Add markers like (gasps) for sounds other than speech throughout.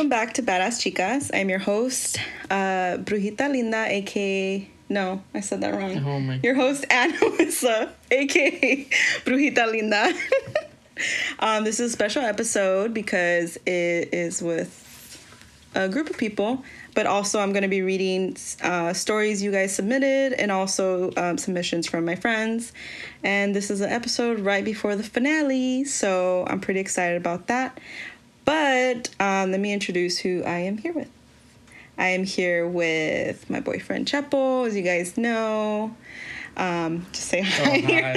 Welcome back to Badass Chicas. I'm your host, uh, Brujita Linda, aka. No, I said that wrong. Oh my- Your host, Anna Wissa, aka Brujita Linda. (laughs) um, this is a special episode because it is with a group of people, but also I'm going to be reading uh, stories you guys submitted and also um, submissions from my friends. And this is an episode right before the finale, so I'm pretty excited about that. But um, let me introduce who I am here with. I am here with my boyfriend Chepo, as you guys know. Um, just say hi. Oh, hi.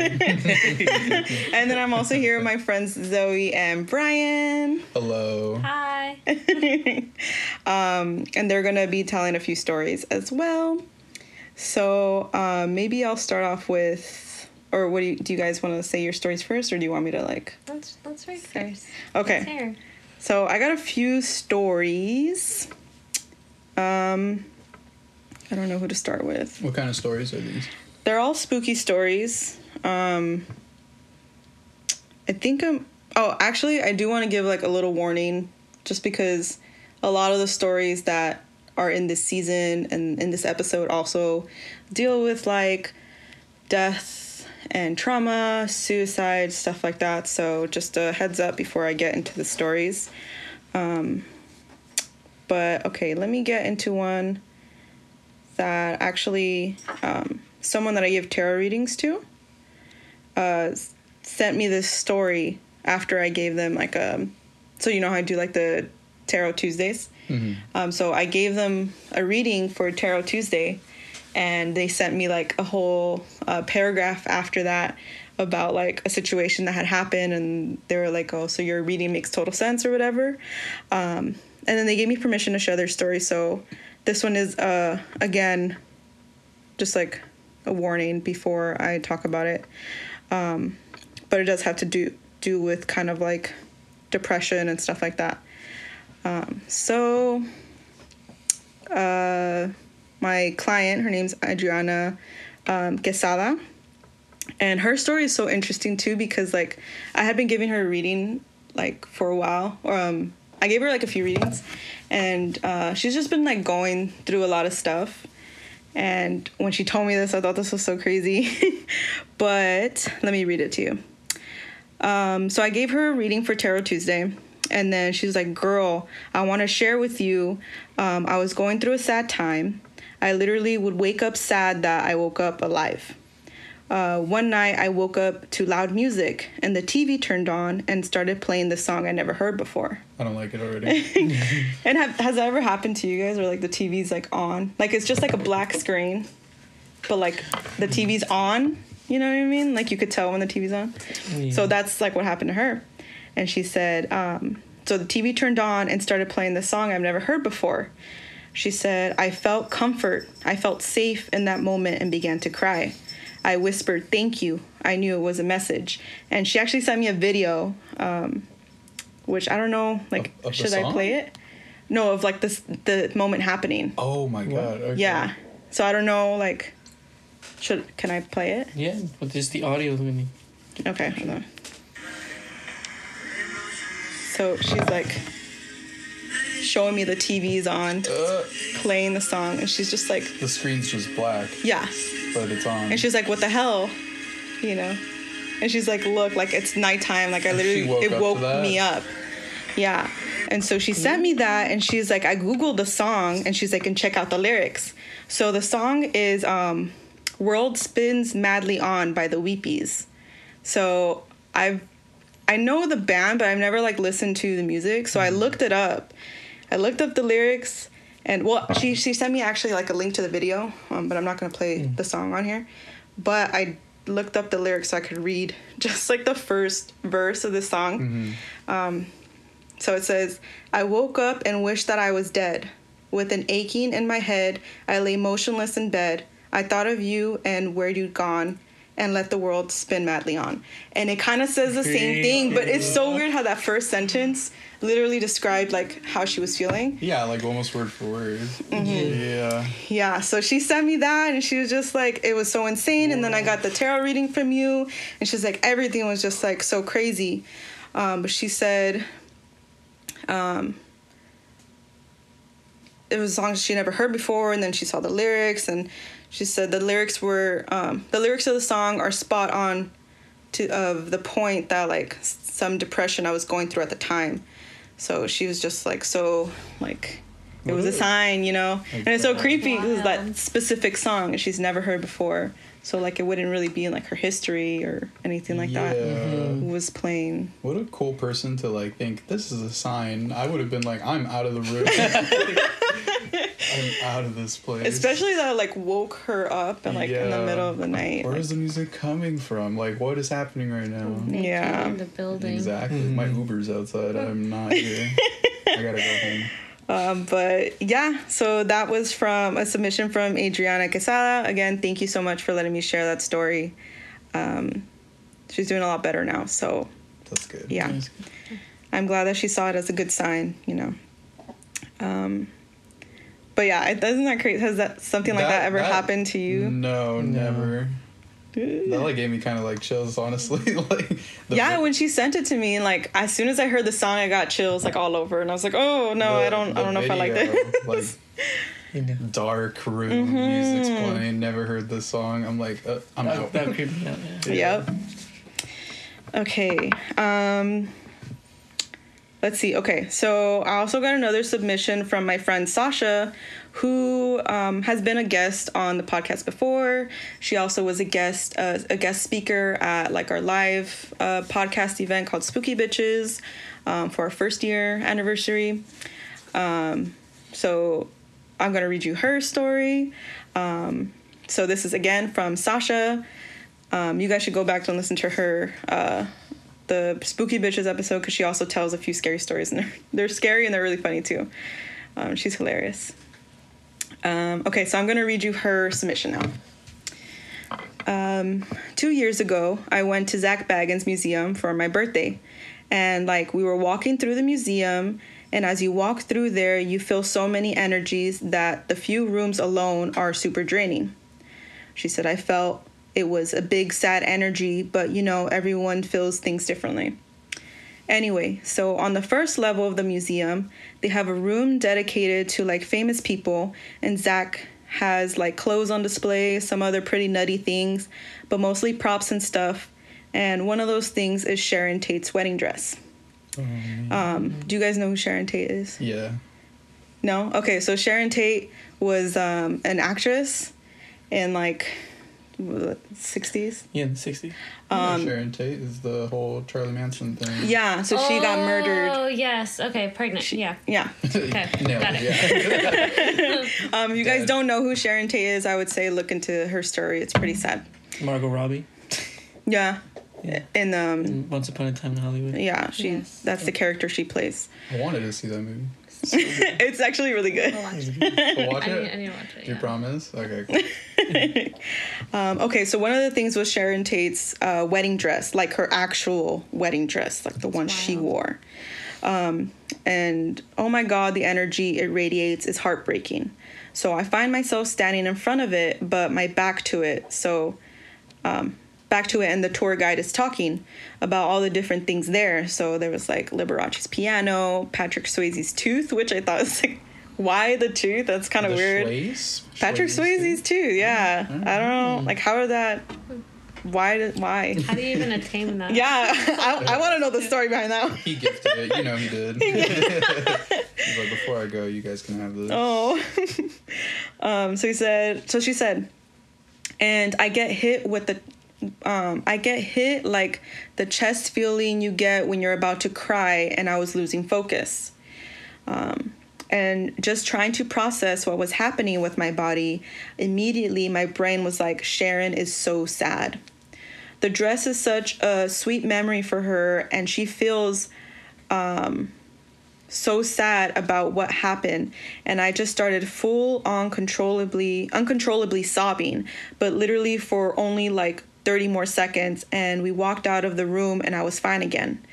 (laughs) (laughs) and then I'm also here with my friends Zoe and Brian. Hello. Hi. (laughs) um, and they're gonna be telling a few stories as well. So um, maybe I'll start off with, or what do you, do you guys want to say your stories first, or do you want me to like? Let's let's read first. Okay. So I got a few stories. Um, I don't know who to start with. What kind of stories are these? They're all spooky stories. Um, I think I'm. Oh, actually, I do want to give like a little warning, just because a lot of the stories that are in this season and in this episode also deal with like death and trauma, suicide, stuff like that. So just a heads up before I get into the stories. Um, but okay, let me get into one that actually um, someone that I give tarot readings to uh, sent me this story after I gave them like a. So you know how I do like the tarot Tuesdays. Mm-hmm. Um, so I gave them a reading for Tarot Tuesday, and they sent me like a whole uh, paragraph after that about like a situation that had happened, and they were like, "Oh, so your reading makes total sense" or whatever. Um, and then they gave me permission to share their story. So this one is uh, again just like a warning before I talk about it. Um, but it does have to do do with kind of like depression and stuff like that. Um, so, uh, my client, her name's Adriana um, Quesada, and her story is so interesting too because like I had been giving her a reading like for a while. Or, um, I gave her like a few readings, and uh, she's just been like going through a lot of stuff. And when she told me this, I thought this was so crazy. (laughs) but let me read it to you. Um, so I gave her a reading for Tarot Tuesday, and then she was like, "Girl, I want to share with you. Um, I was going through a sad time. I literally would wake up sad that I woke up alive. Uh, one night I woke up to loud music, and the TV turned on and started playing the song I never heard before. I don't like it already. (laughs) And have, has that ever happened to you guys, where like the TV's like on, like it's just like a black screen, but like the TV's on? You know what I mean? Like you could tell when the TV's on. So that's like what happened to her. And she said, um, so the TV turned on and started playing the song I've never heard before. She said, I felt comfort. I felt safe in that moment and began to cry. I whispered, Thank you. I knew it was a message. And she actually sent me a video, um, which I don't know, like, Of- of should I play it? No, of like this, the moment happening. oh my god. Okay. Yeah. So I don't know, like, should, can I play it? Yeah, but just the audio. Let me. Okay, hold on. So she's like showing me the TV's on, Uh, playing the song, and she's just like, the screen's just black, yeah. but it's on. And she's like, what the hell? You know? And she's like, look, like it's nighttime. Like I And literally, woke it woke me up. Yeah. And so she sent me that, and she's like, I Googled the song, and she's like, and check out the lyrics. So the song is um, World Spins Madly On by the Weepies. So I've, I know the band, but I've never like listened to the music. So I Mm-hmm. looked it up. I looked up the lyrics, and well, she, she sent me actually like a link to the video, um, but I'm not going to play the song on here. But I looked up the lyrics so I could read (laughs) just like the first verse of the song. Um, so it says, I woke up and wished that I was dead. With an aching in my head, I lay motionless in bed. I thought of you and where you'd gone and let the world spin madly on. And it kind of says the same thing, but it's so weird how that first sentence literally described like how she was feeling. yeah, like almost word for word. Mm-hmm. Yeah. Yeah, so she sent me that and she was just like, it was so insane. And then I got the tarot reading from you, and she's like, everything was just like so crazy. Um, but she said, um, it was songs she never heard before, and then she saw the lyrics, and she said the lyrics were um, the lyrics of the song are spot on to of the point that like some depression I was going through at the time. So she was just like so like it was a sign, you know, and it's so creepy because Wow. that specific song she's never heard before. So like it wouldn't really be in like her history or anything like that. Yeah. Mm-hmm. Was playing. What a cool person to like think this is a sign. I would have been like, I'm out of the room. (laughs) I'm out of this place. Especially that like woke her up and like in the middle of the night. Where like- is the music coming from? Like, what is happening right now? Yeah. In the building. Exactly. My mm-hmm. Uber's outside. I'm not here. (laughs) I gotta go home. Um, but yeah, so that was from a submission from Adriana Quesada. Again, thank you so much for letting me share that story. Um, she's doing a lot better now, so That's good. yeah, Nice. I'm glad that she saw it as a good sign, you know. Um, but yeah, it doesn't that crazy? Has that something like that, That- ever that- happened to you? No, No. never. That like (laughs) gave me kind of like chills, honestly. (laughs) like the, yeah, when she sent it to me, and like as soon as I heard the song, I got chills like all over, and I was like, "Oh no, the- I don't, I don't know if I like video, this." (laughs) like You know. dark room Mm-hmm. music's playing. Never heard this song. I'm like, uh, I'm That, out. that creeped me out. Yeah. Yep. Okay. Um let's see. Okay. So I also got another submission from my friend Sasha who um, has been a guest on the podcast before. She also was a guest uh, a guest speaker at like our live uh, podcast event called Spooky Bitches um, for our first year anniversary. Um, so I'm to read you her story. Um, so this is again from Sasha. Um, you guys should go back and listen to her uh, the spooky bitches episode because she also tells a few scary stories and they're, (laughs) they're scary and they're really funny too. Um, she's hilarious. Um, okay, so I'm gonna read you her submission now. Um, two years ago, I went to Zach Bagans Museum for my birthday, and like we were walking through the museum, and as you walk through there, you feel so many energies that the few rooms alone are super draining. She said, I felt it was a big sad energy, but you know, everyone feels things differently. Anyway, so on the first level of the museum, they have a room dedicated to like famous people, and Zach has like clothes on display, some other pretty nutty things, but mostly props and stuff. And one of those things is Sharon Tate's wedding dress. Um, do you guys know who Sharon Tate is? Yeah. No? Okay, so Sharon Tate was um, an actress and like 60s. Yeah, in the 60s. Um, Sharon Tate is the whole Charlie Manson thing. Yeah, so she got murdered. Oh yes. Okay. Pregnant. yeah. Yeah. (laughs) Okay. Nailed Got it, it. (laughs) yeah. (laughs) Um, if you guys don't know who Sharon Tate is, I would say look into her story. It's pretty sad. Margot Robbie. Yeah. Yeah. And um in Once Upon a Time in Hollywood. yeah, she Yes. that's the character she plays. I wanted to see that movie. it's actually really good. I'll watch it. But watch I need, I need to watch it. Do you yeah. promise? Okay. Cool. (laughs) Um, okay, so one of the things was Sharon Tate's uh, wedding dress, like her actual wedding dress, like the one she wore. Um, and oh my god, the energy it radiates is heartbreaking. So I find myself standing in front of it, but my back to it. So um, back to it, and the tour guide is talking about all the different things there. So there was like Liberace's piano, Patrick Swayze's tooth, which I thought was like, why the tooth? That's kind of weird. Schweiz? Patrick Schweiz Swayze's too. Yeah, I don't know. Like, how are that? Why? Did, why? How do you even attain that? (laughs) Yeah, I, I want to know the story behind that. one. He gifted it. You know he did. (laughs) He's like, before I go, you guys can have this. Oh, (laughs) um. So he said. So she said, and I get hit with the. Um, I get hit like the chest feeling you get when you're about to cry, and I was losing focus. Um, and just trying to process what was happening with my body, immediately my brain was like, Sharon is so sad. The dress is such a sweet memory for her, and she feels um, so sad about what happened. And I just started full on controllably, uncontrollably sobbing, but literally for only like 30 more seconds. And we walked out of the room, and I was fine again.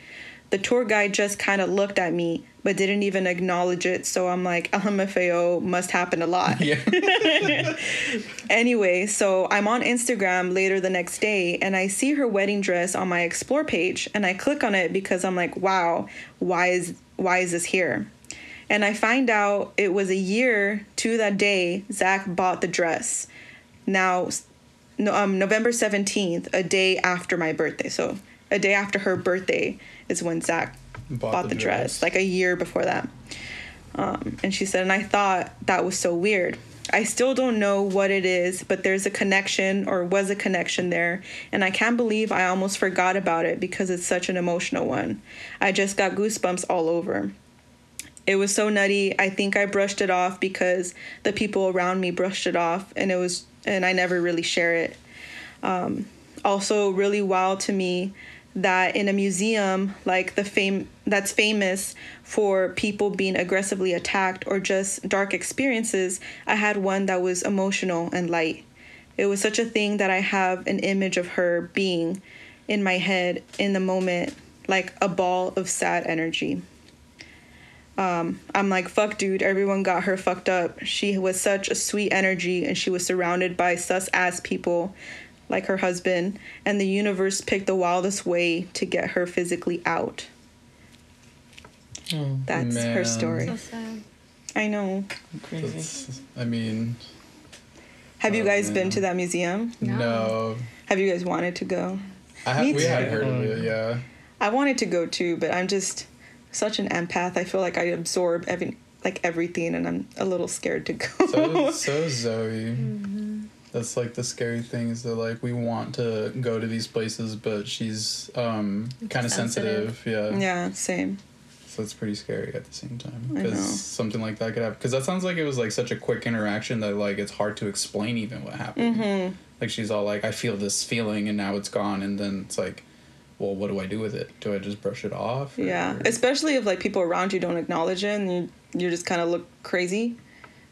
The tour guide just kind of looked at me, but didn't even acknowledge it. So I'm like, (laughs) LMFAO must happen a lot. Yeah. (laughs) Anyway, so I'm on Instagram later the next day and I see her wedding dress on my explore page and I click on it because I'm like, wow, why is why is this here? And I find out it was a year to that day Zach bought the dress. Now, no, um, November 17th, a day after my birthday. So, a day after her birthday is when Zach bought, the, dress. like a year before that. Um, and she said, and I thought that was so weird. I still don't know what it is, but there's a connection or was a connection there. And I can't believe I almost forgot about it because it's such an emotional one. I just got goosebumps all over. It was so nutty. I think I brushed it off because the people around me brushed it off and it was and I never really share it. Um, also really wild to me that in a museum like the fame that's famous for people being aggressively attacked or just dark experiences, I had one that was emotional and light. It was such a thing that I have an image of her being in my head in the moment like a ball of sad energy. Um, I'm like, fuck, dude, everyone got her fucked up. She was such a sweet energy and she was surrounded by sus ass people like her husband, and the universe picked the wildest way to get her physically out. Oh, That's her story. So sad. I know. crazy. I mean, Have you Oh, guys been to that museum? No. no. Have you guys wanted to go? I have, Me we had too. heard of it, oh, yeah. I wanted to go too, but I'm just such an empath. I feel like I absorb every like everything, and I'm a little scared to go. So, so (laughs) Zoe. Mm-hmm. That's like the scary thing is that like we want to go to these places, but she's um kind of Sensitive. sensitive. Yeah. yeah, same. So it's pretty scary at the same time because something like that could happen. Because that sounds like it was like such a quick interaction that like it's hard to explain even what happened. Mm-hmm. Like she's all like, "I feel this feeling, and now it's gone," and then it's like, "Well, what do I do with it? Do I just brush it off?" or- Yeah, especially if like people around you don't acknowledge it, and you you just kind of look crazy.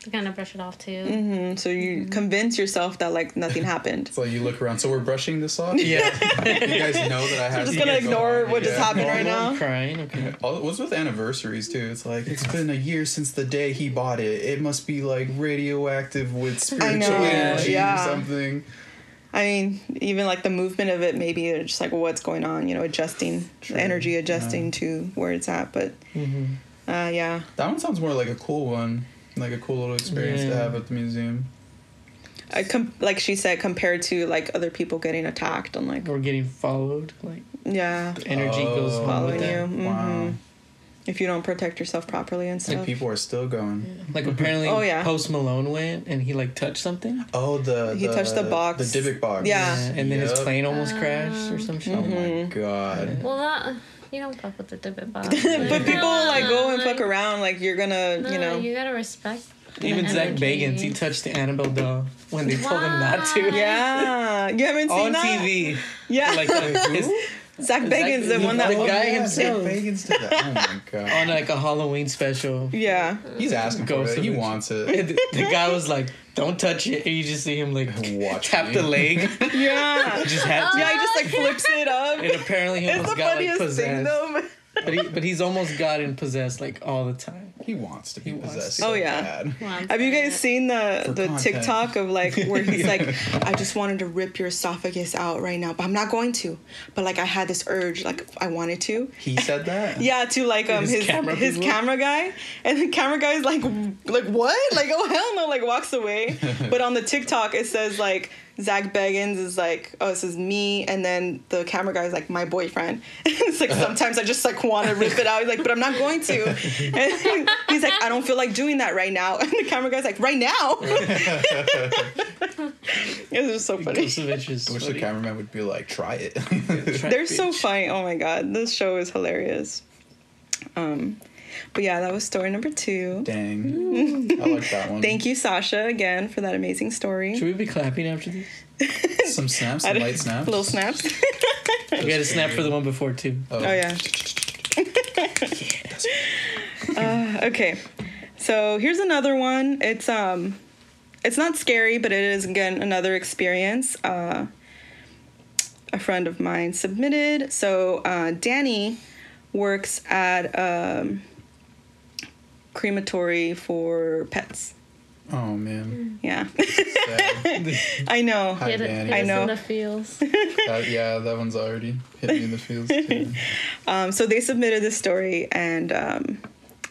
You kind of brush it off too. Mm-hmm. So you convince yourself that like nothing happened. so you look around. So we're brushing this off. Yeah. (laughs) you guys know that I have. I'm just to gonna ignore going. what just happened right Normal, now? Crying. Okay. All, what's with anniversaries too? It's like it's been a year since the day he bought it. It must be like radioactive with spiritual energy yeah. or something. I mean, even like the movement of it, maybe it's just like what's going on, you know, adjusting True, the energy, adjusting yeah. to where it's at. But hmm uh, yeah, That one sounds more like a cool one, like a cool little experience to have at the museum. I com- like she said, compared to like other people getting attacked, I'm like, Or getting followed. Like yeah, the energy goes Oh. along following with you. that. Wow. If you don't protect yourself properly and Like stuff. people are still going. Like apparently, Oh, yeah. Post Malone went and he like touched something. Oh, the He touched the box. the Dybbuk box. Yeah. and then his plane almost crashed or some shit. Oh Mm-hmm. my god. Well, that you don't fuck with the Dybbuk (laughs) box. but people like go and fuck around, like you're gonna, No, you know. you gotta respect. Even Zach energy. Bagans, he touched the Annabelle doll when they told him not to. Wow. yeah, you haven't seen On that? TV. Yeah, Like uh, (laughs) his, Zach Bagans, the the- one that the guy yeah, himself. Zach Bagans did that. Oh my (laughs) god. on like a Halloween special. Yeah, He's asking for it. He wants it. the, the guy was like, "Don't touch it," and you just see him like Watch tap me. the leg. (laughs) yeah, just had to. yeah. He just like flips it up. And apparently he It's almost the got like funniest thing possessed. though. But he, but he's almost gotten possessed like all the time. He wants to be He wants possessed. to. so Oh, yeah. bad. Have you guys seen the For the content. TikTok of like where he's (laughs) like, I just wanted to rip your esophagus out right now, but I'm not going to. But like I had this urge, like I wanted to. He said that. (laughs) Yeah, to like um His his camera his camera guy, and the camera guy is like like what? Like oh hell no! Like walks away. (laughs) but on the TikTok it says like Zach Bagans is like oh this is me, and then the camera guy is like my boyfriend. it's like sometimes I just like want to rip it out. He's like but I'm not going to. And (laughs) he's like I don't feel like doing that right now. (laughs) And the camera guy's like right now. (laughs) it was so funny. Kosovic is I wish the cameraman would be like, try it. They're so funny. Oh my god, this show is hilarious. Um, but yeah, that was story number two. Dang. I like that one. Thank you, Sasha, again for that amazing story. Should we be clapping after this? Some snaps, some light snaps. Little snaps. We got a snap for the one before too. Oh, oh yeah. Uh, okay, so here's another one. It's um, it's not scary, but it is again another experience. Uh, a friend of mine submitted. So uh, Danny works at um, crematory for pets. Oh man. Yeah, (laughs) I know. Hi, Hit, it, Danny. hit I know. in the feels. (laughs) That- yeah, that one's already hit me in the feels too. (laughs) Um, so they submitted this story, and um,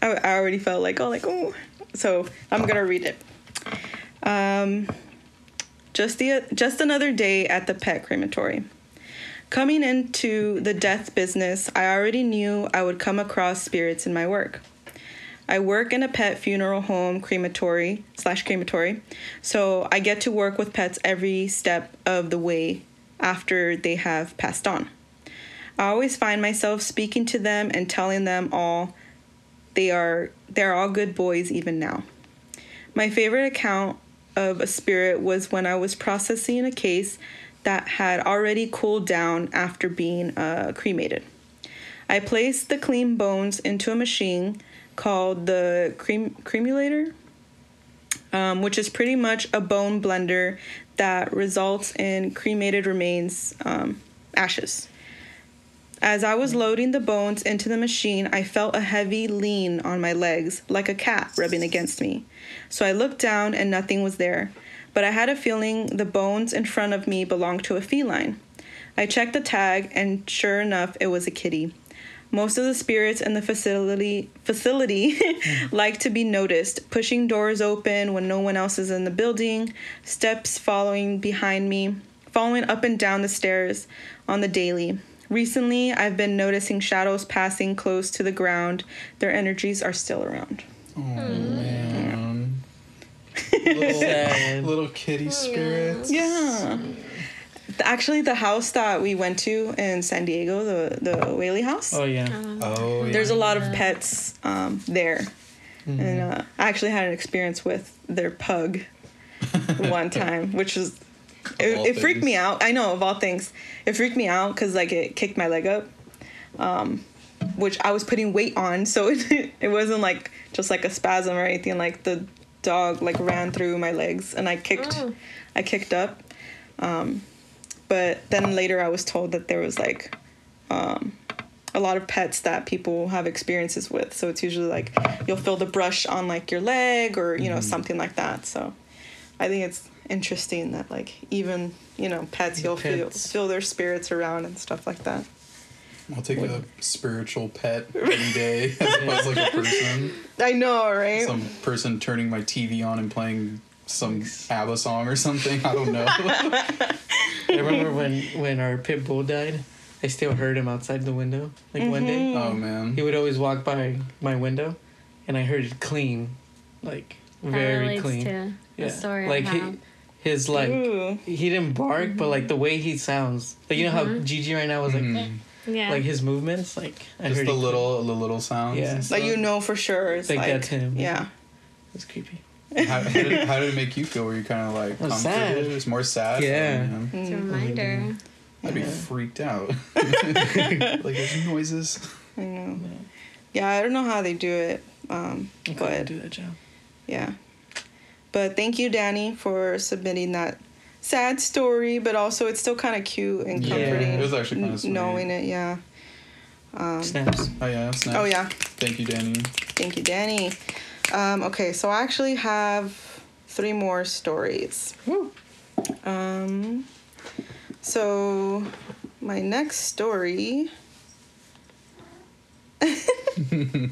I I, already felt like oh like oh. So I'm gonna read it. Um, just the just another day at the pet crematory. Coming into the death business, I already knew I would come across spirits in my work. I work in a pet funeral home crematory slash crematory, so I get to work with pets every step of the way after they have passed on. I always find myself speaking to them and telling them all they are they're all good boys even now. My favorite account of a spirit was when I was processing a case that had already cooled down after being uh, cremated. I placed the clean bones into a machine called the crem- cremulator, um, which is pretty much a bone blender that results in cremated remains um, ashes. As I was loading the bones into the machine, I felt a heavy lean on my legs, like a cat rubbing against me. So I looked down and nothing was there, but I had a feeling the bones in front of me belonged to a feline. I checked the tag, and sure enough, it was a kitty. Most of the spirits in the facility facility (laughs) like to be noticed, pushing doors open when no one else is in the building, steps following behind me, following up and down the stairs on the daily. Recently, I've been noticing shadows passing close to the ground. Their energies are still around. Oh man. (laughs) little, little kitty spirits. Yeah. Actually, the house that we went to in San Diego, the the Whaley House, Oh yeah. Oh yeah. there's a lot of pets um, there, and uh, I actually had an experience with their pug (laughs) one time, which was it, it freaked me out. I know of all things, it freaked me out because like it kicked my leg up, um, which I was putting weight on, so it (laughs) it wasn't like just like a spasm or anything. Like the dog like ran through my legs, and I kicked, Oh. I kicked up. Um, but then later I was told that there was like um, a lot of pets that people have experiences with. So it's usually like you'll feel the brush on like your leg or you know something like that. So I think it's interesting that like even you know pets you'll feel Pets. feel their spirits around and stuff like that. I'll take a spiritual pet (laughs) any day (laughs) as opposed to like a (laughs) person. I know, right? Some person turning my TV on and playing some ABBA song or something. I don't know. I remember when when our pit bull died. I still heard him outside the window. Like one day, mm-hmm. oh man. he would always walk by my window, and I heard it clean, like That very relates clean. to the story like I he, have. His like Ooh. he didn't bark, but like the way he sounds, like you know how Gigi right now was like, Mhm. Yeah. like his movements, like I Just the it little the little sounds. Yeah. and Like you know for sure it's Like like, that's him. Yeah. It's creepy. How, how, did, how did it make you feel? Were you kind of like I was sad. It was more sad. Yeah. Oh, man. it's a reminder. I'd be freaked out. (laughs) (laughs) like there's noises. I know. Yeah, I don't know how they do it. Um, I but do that job. yeah. But thank you, Danny, for submitting that sad story, but also it's still kind of cute and Yeah. comforting. It was actually kind of sweet. knowing it, yeah. Um, Snaps. Oh yeah. Snap. oh yeah, Thank you, Danny. thank you, Danny. Um, okay, so I actually have three more stories. Woo. Um, so my next story. (laughs) Little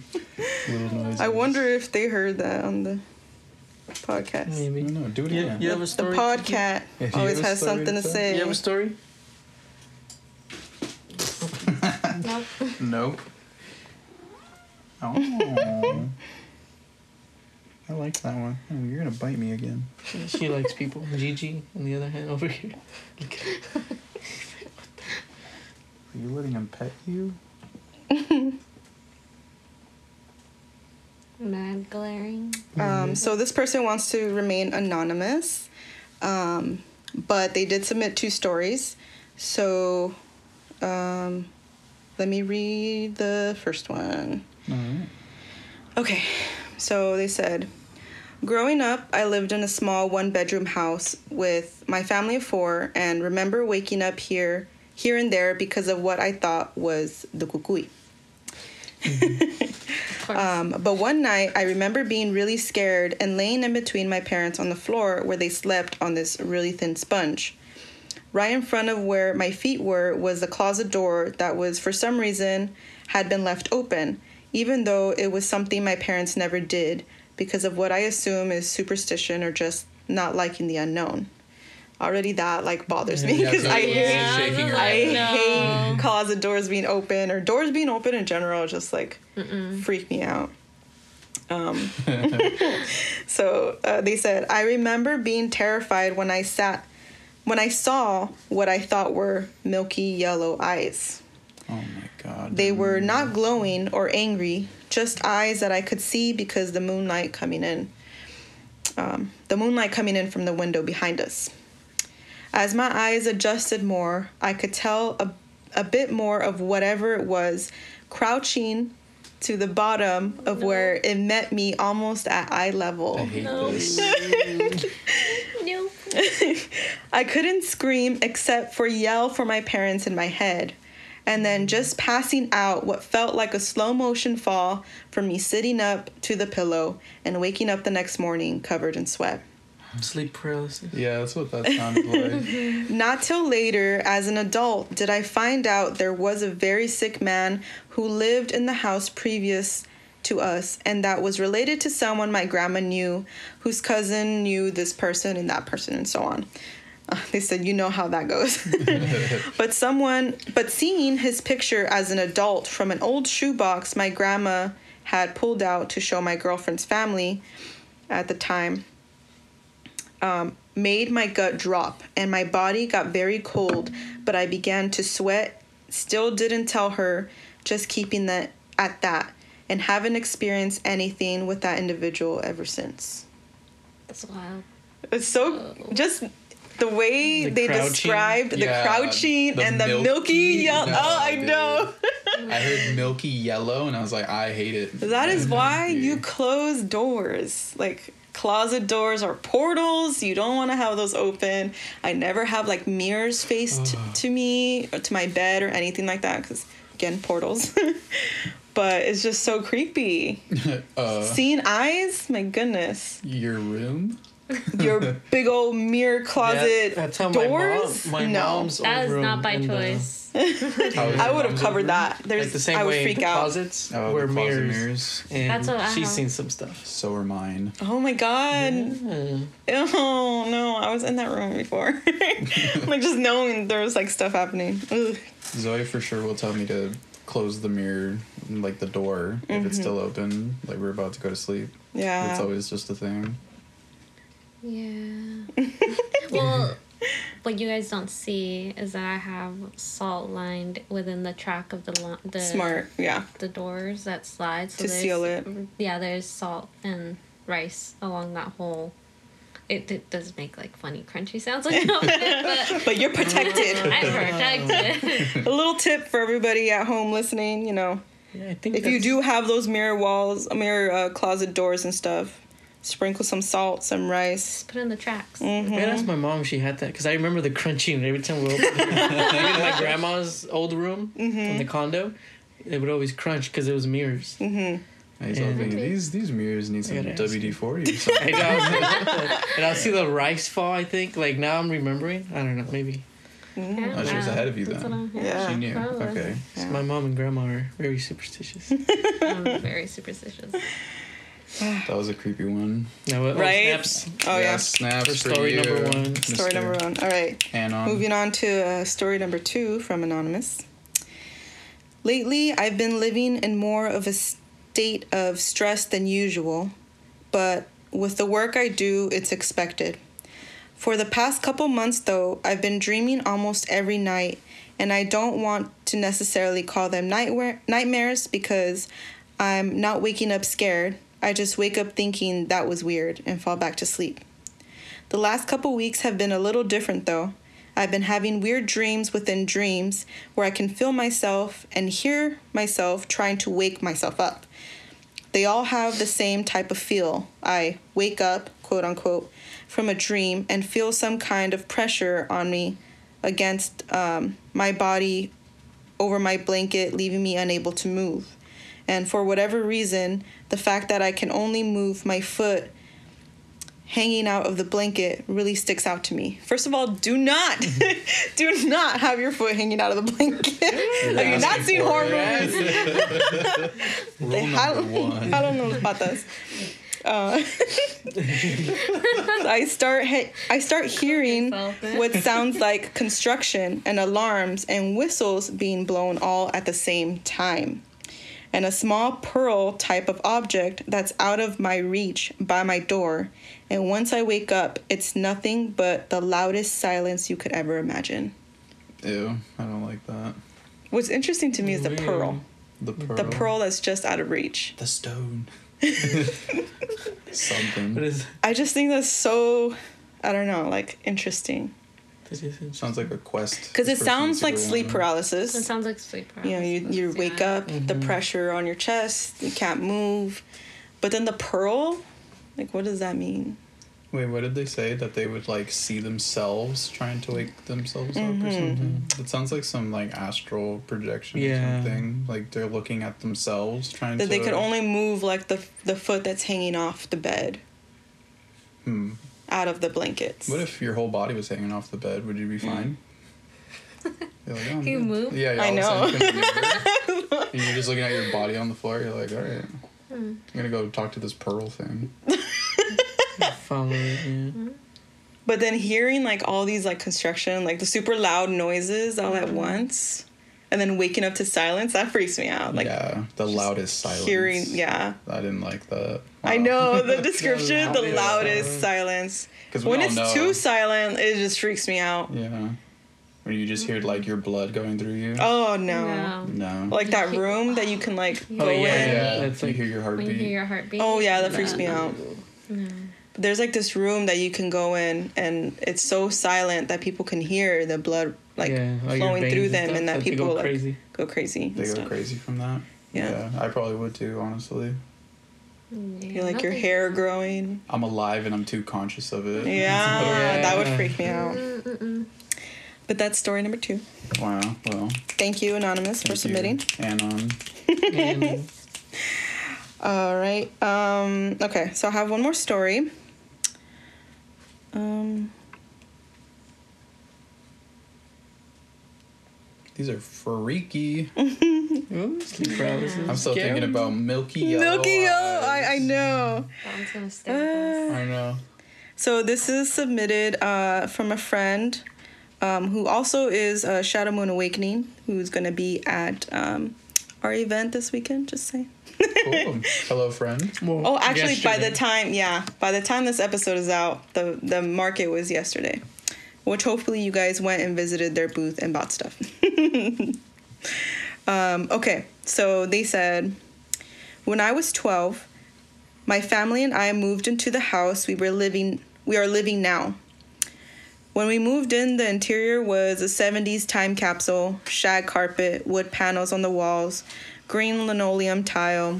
noises. I wonder if they heard that on the podcast. Maybe. don't know. Do it You, again. you have a The story? podcat If you always has something to to say. You have a story? Nope. Nope. (laughs) Oh. I like that one. Oh, you're gonna bite me again. She, she likes people. (laughs) Gigi, on the other hand, over here. Look at her. Are you letting him pet you? (laughs) Mad glaring. Um, so this person wants to remain anonymous, um, but they did submit two stories. So um, let me read the first one. Alright. Okay, so they said, Growing up, I lived in a small one bedroom house with my family of four and remember waking up here here and there because of what I thought was the cucuy. Of course. (laughs) Um, but one night, I remember being really scared and laying in between my parents on the floor where they slept on this really thin sponge. Right in front of where my feet were was the closet door that was, for some reason, had been left open. even though it was something my parents never did because of what I assume is superstition or just not liking the unknown. Already that like bothers me because so I hate shaking her I head. No. hate closet doors being open or doors being open in general just like freak me out. Um, (laughs) (laughs) so uh, they said, I remember being terrified when I sat, when I saw what I thought were milky yellow eyes. Oh my god. They were not glowing or angry, just eyes that I could see because the moonlight coming in. Um, the moonlight coming in from the window behind us. As my eyes adjusted more, I could tell a, a bit more of whatever it was crouching to the bottom of where it met me almost at eye level. I hate No. this. (laughs) (laughs) I couldn't scream except for yell for my parents in my head. And then mm. just passing out what felt like a slow motion fall from me sitting up to the pillow and waking up the next morning covered in sweat. Sleep paralysis. Yeah, that's what that sounded like. (laughs) Not till later, as an adult, did I find out there was a very sick man who lived in the house previous to us and that was related to someone my grandma knew, whose cousin knew this person and that person, and so on. Uh, they said, you know how that goes. (laughs) but someone, but seeing his picture as an adult from an old shoebox my grandma had pulled out to show my girlfriend's family at the time um, made my gut drop and my body got very cold, but I began to sweat. Still didn't tell her, just keeping that at that, and haven't experienced anything with that individual ever since. That's wild. It's so just the way The they crouching. described the Yeah, crouching the and the milky, milky- yellow. no, oh, I dude. know. (laughs) I heard milky yellow and I was like, I hate it. That is why you close doors. Like closet doors or portals, you don't want to have those open. I never have like mirrors faced to me or to my bed or anything like that because again, portals. (laughs) but it's just so creepy. (laughs) uh, Seeing eyes, my goodness. your room? (laughs) Your big old mirror closet Yeah, that's how doors. my mom, my no. mom's That old is room not by in the- choice. (laughs) I would have covered that. There's like the same I would way freak the out. closets Oh, were mirrors, mirrors. and That's what I she's have. seen some stuff. So are mine. Oh my god. Yeah. Oh no, I was in that room before. (laughs) like just knowing there was like stuff happening. Ugh. Zoe for sure will tell me to close the mirror, like the door, if it's still open, like we're about to go to sleep. Mm-hmm. Yeah. It's always just a thing. Yeah. (laughs) well, (laughs) what you guys don't see is that I have salt lined within the track of the li- the Smart. Yeah. the doors that slide so To seal it. Yeah, there's salt and rice along that whole. It, it does make like funny crunchy sounds like that, (laughs) but But you're protected. I'm protected. a little tip for everybody at home listening, you know, Yeah, I think if you do have those mirror walls, mirror uh, closet doors and stuff, sprinkle some salt, some rice. Put in the tracks. Mm-hmm. I asked my mom if she had that because I remember the crunching every time we opened (laughs) it. My grandma's old room Mm-hmm. in the condo. It would always crunch because it was mirrors. Mm-hmm. I was Yeah. thinking, these these mirrors need some WD forty or (laughs) I something. know. and I'll see the rice fall. I think like now I'm remembering. I don't know. Maybe Yeah, Oh, she was ahead of you then. Yeah. she knew. probably. Okay. Yeah. my mom and grandma are very superstitious. (laughs) I'm very superstitious. That was a creepy one. No, what, Right? Snaps Oh yeah. Snaps for for story you, number one. Story Mr. number one. All right. Anon. Moving on to uh, story number two from Anonymous. Lately, I've been living in more of a state of stress than usual, but with the work I do, it's expected. For the past couple months, though, I've been dreaming almost every night, and I don't want to necessarily call them nightmare- nightmares because I'm not waking up scared. I just wake up thinking that was weird and fall back to sleep. The last couple weeks have been a little different though. I've been having weird dreams within dreams where I can feel myself and hear myself trying to wake myself up. They all have the same type of feel. I wake up, quote unquote, from a dream and feel some kind of pressure on me against um, my body over my blanket, leaving me unable to move. And for whatever reason, the fact that I can only move my foot hanging out of the blanket really sticks out to me. First of all, do not, (laughs) do not have your foot hanging out of the blanket. (laughs) have you not seen horror movies? (laughs) They- I number don't, one. I don't know about this. Uh, I start he- I start hearing what sounds like construction and alarms and whistles being blown all at the same time. And a small pearl type of object that's out of my reach by my door. And once I wake up, it's nothing but the loudest silence you could ever imagine. Ew, I don't like that. What's interesting to me is the Weird. pearl. The pearl. The pearl that's just out of reach. The stone. (laughs) Something. What is I just think that's so, I don't know, like interesting. That? Is it- Sounds like a quest. Because it sounds like sleep paralysis. It sounds like sleep paralysis. You know, you, you wake yeah. up, the pressure on your chest, you can't move. But then the pearl, like, what does that mean? Wait, what did they say? That they would like see themselves trying to wake themselves up Mm-hmm. or something? It sounds like some like astral projection Yeah. or something. Like they're looking at themselves trying That to. they could only move like the the foot that's hanging off the bed Hmm. Out of the blankets. What if your whole body was hanging off the bed? Would you be fine? (laughs) You're like, oh, Can you move? Yeah, yeah. I all of a sudden know. You (laughs) and you're just looking at your body on the floor. You're like, all right, Hmm. I'm gonna go talk to this pearl thing. (laughs) Follow it. Yeah. But then hearing like all these like construction, like the super loud noises all at once, and then waking up to silence, that freaks me out. Like yeah, the loudest silence. hearing, yeah. I didn't like that. I know the (laughs) description, the loudest silence. silence. 'Cause we When it's know- too silent, it just freaks me out. Yeah. When you just hear like your blood going through you. Oh no. No. No. Like that room that you can like oh, go Oh, yeah. in. yeah, That's you hear your When heartbeat. you hear your heartbeat. Oh yeah, that freaks Yeah. me out. No. There's like this room that you can go in and it's so silent that people can hear the blood like yeah, flowing veins through them stuff, and that people go like crazy. go crazy. they go stuff. crazy from that. Yeah. I probably would too, honestly. Yeah, You're like your nothing. hair growing. I'm alive and I'm too conscious of it. Yeah, Yeah. (laughs) that would freak me out. Mm-mm-mm. But that's story number two. Wow. Well, Thank you, Anonymous, for submitting. you, Anon. And (laughs) All right. Um, okay, so I have one more story. Um, These are freaky. (laughs) (laughs) Ooh, sleep paralysis. I'm still Scary. thinking about Milky Yellow. Milky Yellow. I, I Eyes. know. That one's gonna stay with us. Uh, I know. So this is submitted uh, from a friend um, who also is uh, Shadow Moon Awakening, who's going to be at um, our event this weekend. Just saying. Cool. (laughs) Hello, friend. Well, Oh, actually, by the time, yeah, by the time this episode is out, the the market was yesterday, which hopefully you guys went and visited their booth and bought stuff. (laughs) um, okay, so they said, when I was twelve, my family and I moved into the house we were living. We are living now. When we moved in, the interior was a 70s time capsule, shag carpet, wood panels on the walls, green linoleum tile.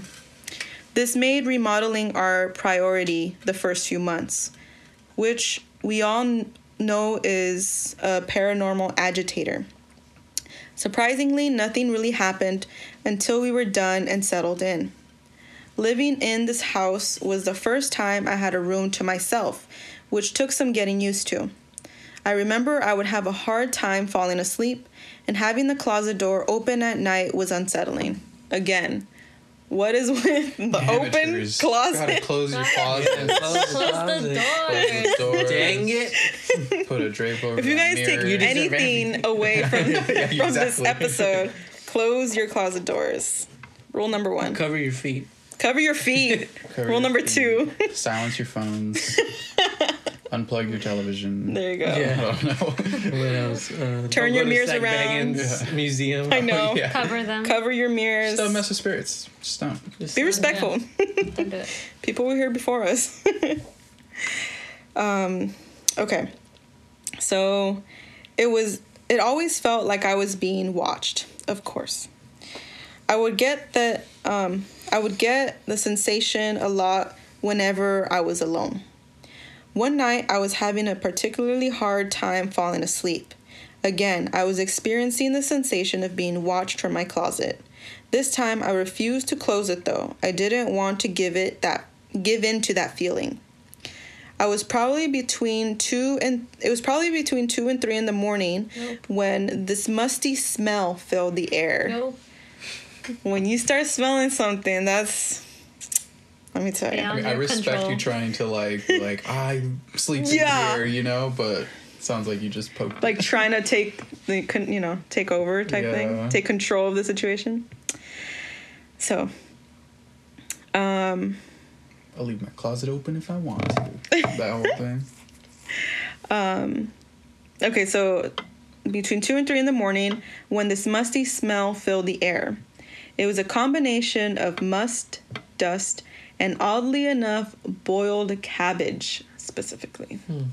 This made remodeling our priority the first few months, which we all know is a paranormal agitator. Surprisingly, nothing really happened until we were done and settled in. Living in this house was the first time I had a room to myself, which took some getting used to. I remember I would have a hard time falling asleep, and having the closet door open at night was unsettling. Again, what is with (laughs) the open Amateurs. closet? Gotta close your closet. Close Close the closet. Close door. the doors. Dang it. (laughs) Put a drape over If you that guys take. You anything away from, (laughs) Yeah, from this episode, close your closet doors. Rule number one. Cover your feet. Cover your feet. (laughs) Cover Rule your number feet. two. Silence your phones. (laughs) Unplug your television. There you go. Yeah. I don't know. What else? Uh, Turn your mirrors around. Bagans Museum. I know. (laughs) yeah. Cover them. Cover your mirrors. Just don't mess with spirits. Just don't. Just- Be respectful. Don't do it. People were here before us. um, okay. So it was it always felt like I was being watched, of course. I would get that um, I would get the sensation a lot whenever I was alone. One night I was having a particularly hard time falling asleep. Again, I was experiencing the sensation of being watched from my closet. This time I refused to close it though. I didn't want to give it that give in to that feeling. I was probably between two and it was probably between two and three in the morning Nope. when this musty smell filled the air. Nope. When you start smelling something, that's let me tell you. I, mean, I respect control. you trying to like (laughs) like I sleep in Yeah. here, you know, but sounds like you just poked. Like (laughs) trying to take the you know take over type Yeah. thing, take control of the situation. So, um, I'll leave my closet open if I want to. (laughs) that whole thing. um, okay, so between two and three in the morning, when this musty smell filled the air, it was a combination of must, dust, and oddly enough, boiled cabbage specifically. Hmm.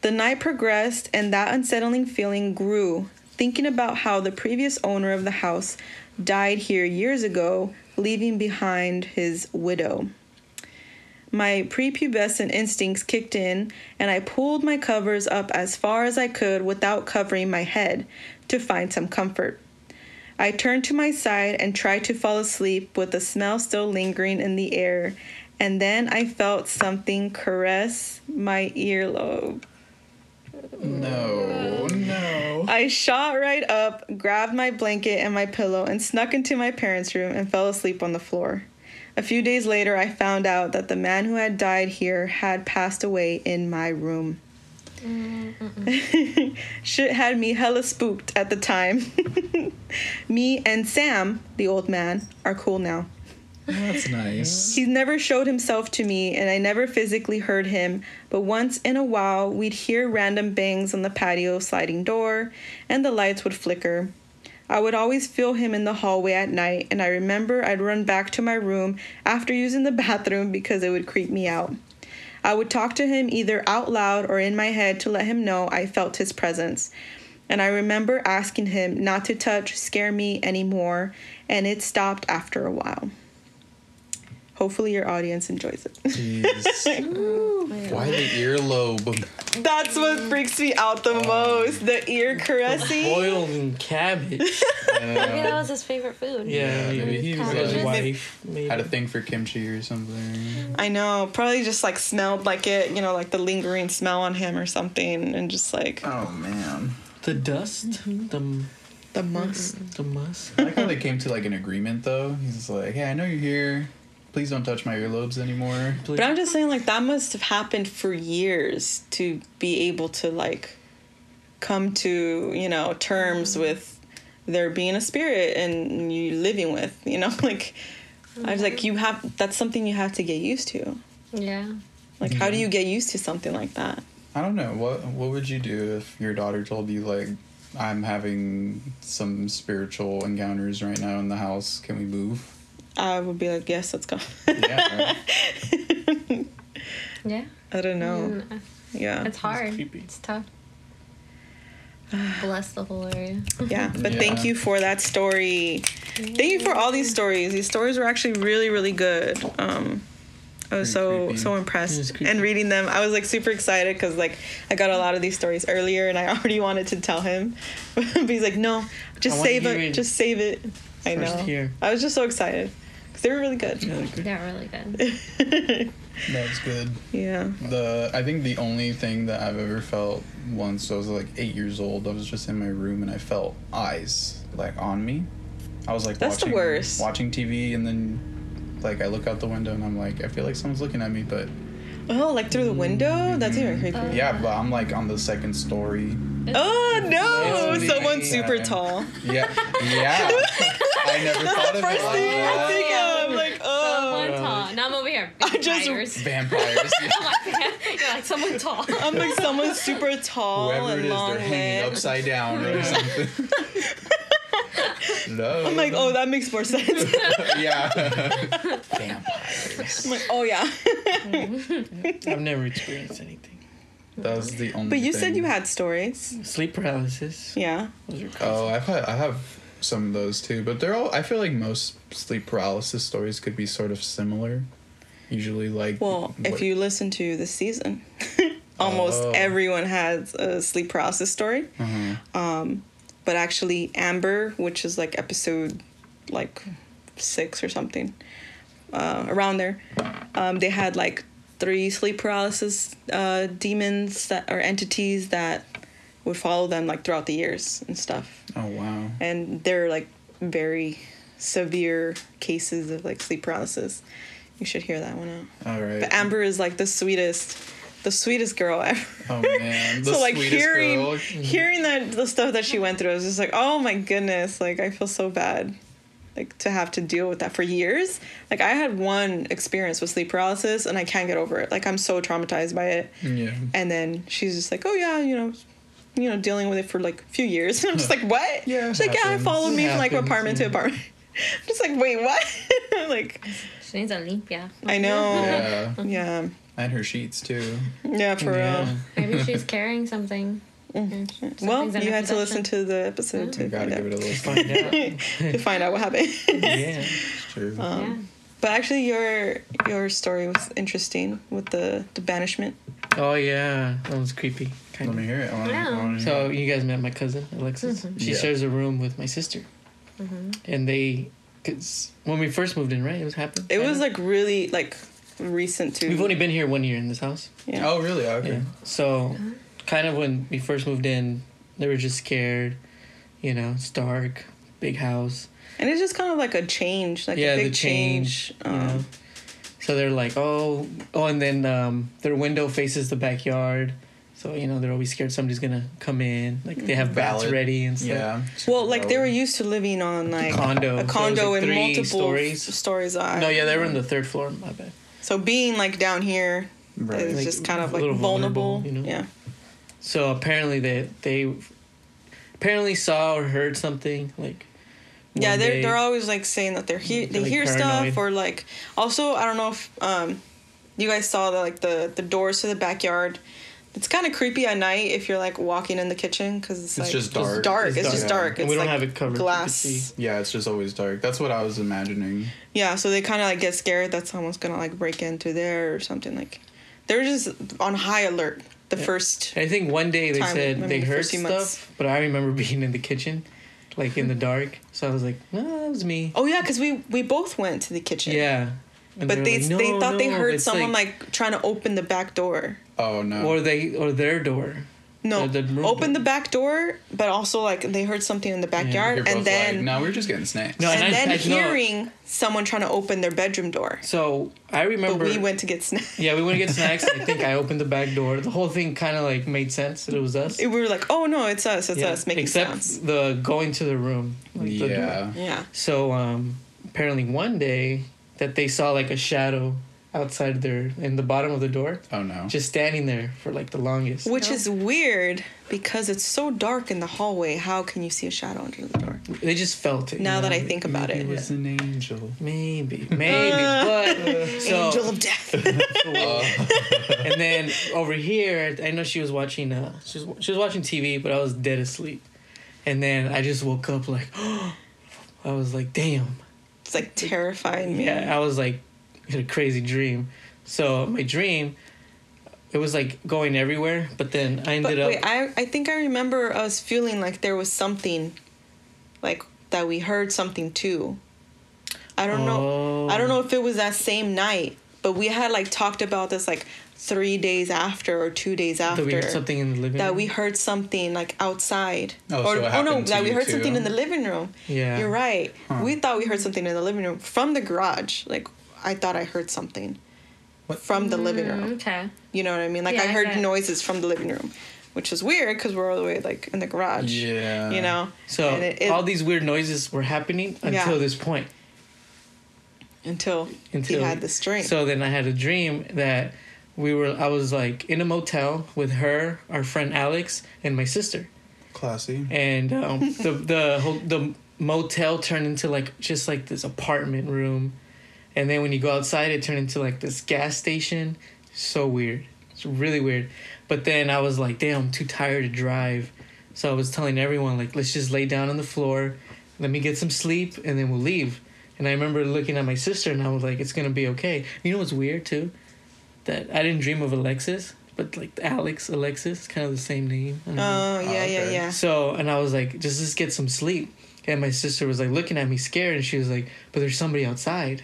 The night progressed, and that unsettling feeling grew. Thinking about how the previous owner of the house died here years ago, leaving behind his widow. My prepubescent instincts kicked in, and I pulled my covers up as far as I could without covering my head to find some comfort. I turned to my side and tried to fall asleep with the smell still lingering in the air, and then I felt something caress my earlobe. No, no. I shot right up, grabbed my blanket and my pillow, and snuck into my parents' room and fell asleep on the floor. A few days later, I found out that the man who had died here had passed away in my room. Mm-hmm. Mm-hmm. (laughs) Shit had me hella spooked at the time. (laughs) me and Sam, the old man, are cool now. That's nice. He never showed himself to me, and I never physically heard him, but once in a while we'd hear random bangs on the patio sliding door, and the lights would flicker. I would always feel him in the hallway at night, and I remember I'd run back to my room after using the (laughs) bathroom because it would creep me out. I would talk to him either out loud or in my head to let him know I felt his presence. And I remember asking him not to touch, scare me anymore, and it stopped after a while. Hopefully, your audience enjoys it. Jeez. (laughs) Why the earlobe? That's what freaks me out the um, most the ear caressing. Boiling cabbage. (laughs) Maybe that was his favorite food. Yeah, maybe maybe he his was Cabbages. wife. Maybe. had a thing for kimchi or something. I know, probably just like smelled like it, you know, like the lingering smell on him or something, and just like Oh man. the dust, mm-hmm. the the must. the musk. I like how they came to like an agreement though. He's just like, "Hey, I know you're here. Please don't touch my earlobes anymore." But I'm just saying, like, that must have happened for years to be able to, like, come to, you know, terms mm-hmm. with there being a spirit and you living with, you know, (laughs) like, I was like, mm-hmm. you have, that's something you have to get used to. Yeah. Like, how do you get used to something like that? I don't know. What what would you do if your daughter told you like, "I'm having some spiritual encounters right now in the house. Can we move?" I would be like, yes, let's go. Yeah. (laughs) Yeah. I don't know. Mm, Yeah. It's hard. creepy. It's tough. (sighs) Bless the whole area. Yeah. (laughs) But Yeah. thank you for that story. Thank you for all these stories. These stories were actually really, really good. Um, I was Pretty so creepy. so impressed and reading them. I was like super excited because like I got a lot of these stories earlier and I (laughs) already wanted to tell him, but he's like, no, just I save it, it just save it. I know. here. I was just so excited because they were really good. Yeah, like, They're really good. (laughs) that was good. yeah. The I think the only thing that I've ever felt once I was like eight years old. I was just in my room and I felt eyes like on me. I was like That's the watching, worst. watching TV and then like I look out the window and I'm like I feel like someone's looking at me, but Oh, like through the window? That's even creepy. Uh, yeah, but I'm like on the second story. oh no! It's Someone's super tall. Yeah, yeah. (laughs) I never That's thought the of first it like thing you that. think of. I'm like, Someone oh. tall. Now I'm over here. I just- Vampires. Vampires. yeah. I'm (laughs) like, You're like someone tall. I'm like someone (laughs) super tall Whoever and it is, long they're hanging upside down or (laughs) something. no. I'm like, oh, that makes more sense. yeah. Vampires. I'm like, oh yeah. I've never experienced anything. That was the only. But you said you had stories. Sleep paralysis. Yeah. Oh. I've had I have some of those too, but they're all. I feel like most sleep paralysis stories could be sort of similar. Usually, like. Well, if you listen to the season, (laughs) almost Oh. everyone has a sleep paralysis story. Uh-huh. Um, but actually, Amber, which is like episode like six or something, uh, around there, um, they had like three sleep paralysis uh, demons that or entities that would follow them like throughout the years and stuff. Oh wow. And they're like very severe cases of like sleep paralysis. You should hear that one out. All right. But Amber is like the sweetest, the sweetest girl ever. Oh man. (laughs) The so like sweetest hearing girl. hearing that the stuff that she went through, I was just like, oh my goodness, like I feel so bad, like to have to deal with that for years. Like I had one experience with sleep paralysis, and I can't get over it. Like I'm so traumatized by it. Yeah. And then she's just like, oh yeah, you know. You know, dealing with it for like a few years. And (laughs) I'm just like, what? Yeah, She's like, yeah, it happens. followed It me from like happens, apartment to apartment. (laughs) I'm just like, wait, what? like, She needs a limpia. I know. Yeah. Yeah. And her sheets too. Yeah, for Yeah. real. Maybe she's carrying something. And sh- Well, you her had to listen to the episode You to gotta find give it out. a listen. Find out. (laughs) to find out what happened. (laughs) yeah. It's true. Um, But actually, your your story was interesting with the the banishment. Oh yeah, that was creepy. Kind Let of. me hear it. I wanna, Yeah. I wanna So it. you guys met my cousin Alexis. Mhm. She Yeah. shares a room with my sister, and they, cause when we first moved in, right, it was happened. It was like really like recent too. we've only been here one year in this house. yeah. Oh really? Okay. Yeah. So, kind of when we first moved in, they were just scared. You know, it's dark, big house. and it's just kind of like a change, like yeah, a big the change. Um, you know. So they're like, oh, oh, and then um, their window faces the backyard. So you know they're always scared somebody's gonna come in. Like they have bats Valid. ready and stuff. Yeah. Well, like they were used to living on like condo. So it a was, condo like, in three multiple stories. stories. uh, No, yeah, they were in the third floor. My bad. So being like down here is Right. Like, just kind of a like little vulnerable. vulnerable, you know? Yeah. So apparently they they apparently saw or heard something like. yeah one they're, day- they're always like saying that they're he- they Like hear paranoid. stuff or like also i don't know if um you guys saw the like the the doors to the backyard it's kind of creepy at night if you're like walking in the kitchen because it's, It's like just dark. dark it's, It's just dark. dark And it's we don't like have it covered. so you can glass. Yeah, it's just always dark. That's what I was imagining. yeah so they kind of like get scared that someone's gonna like break into there or something like they're just on high alert the Yeah. first I think one day they Time, I said mean, they heard stuff, months. but I remember (laughs) being in the kitchen, like in the dark. So I was like, no, that was me. oh yeah because we we both went to the kitchen Yeah. And but they like, they "No, thought they heard it's someone like, trying to open the back door Oh no. or they or their door. No, The- the open door. the back door, but also like they heard something in the backyard, You're and then like, no, we're just getting snacks. No, and, and I- then I know- hearing someone trying to open their bedroom door. So I But remember. we went to get (laughs) snacks. Yeah, we went to get snacks. I think I opened the back door. The whole thing kind of like made sense that it was us. We were like, "Oh no, it's us! It's Yeah, us!" Making Except sounds. the going to the room. like, the yeah. Yeah, So um, apparently one day that they saw like a shadow outside their in the bottom of the door, Oh no. just standing there for like the longest. which No. is weird because it's so dark in the hallway. How can you see a shadow under the door? They just felt it. you Now that? I think about Maybe it, it was an angel. Maybe, maybe, (laughs) but so angel of death. (laughs) (laughs) and then over here, I know she was watching. Uh, she was she was watching TV, but I was dead asleep. And then I just woke up like, (gasps) I was like, damn. It's like terrifying me. Yeah, I was like, had a crazy dream. So my dream, it was like going everywhere, but then I But ended up. wait, I I think I remember us feeling like there was something, like that we heard something too. I don't know. Oh. I don't oh. know if it was that same night, but we had like talked about this like three days after or two days after that we heard something in the living that room. we heard something like outside. Oh, or so it oh no, happened to that we heard too? something in the living room. Yeah. You're right. Huh. We thought we heard something in the living room from the garage. Like I thought I heard something What? from the living room. Mm, okay. You know what I mean? Like Yeah, I I heard get noises from the living room, which is weird because we're all the way like in the garage. Yeah. You know. So it- it- all these weird noises were happening until Yeah. this point. until, Until he had this dream. So then I had a dream that we were. I was like in a motel with her, our friend Alex, and my sister. Classy. and um, the the whole, the motel turned into like just like this apartment room, and then when you go outside, it turned into like this gas station. So weird. It's really weird. But then I was like, damn, I'm too tired to drive, so I was telling everyone like, let's just lay down on the floor, let me get some sleep, and then we'll leave. And I remember looking at my sister, and I was like, it's gonna be okay. You know what's weird too? That I didn't dream of Alexis, but like Alex, Alexis, kind of the same name. I don't know. Oh yeah, yeah, okay. yeah. So, and I was like, just just get some sleep. And my sister was like looking at me scared, and she was like, "But there's somebody outside."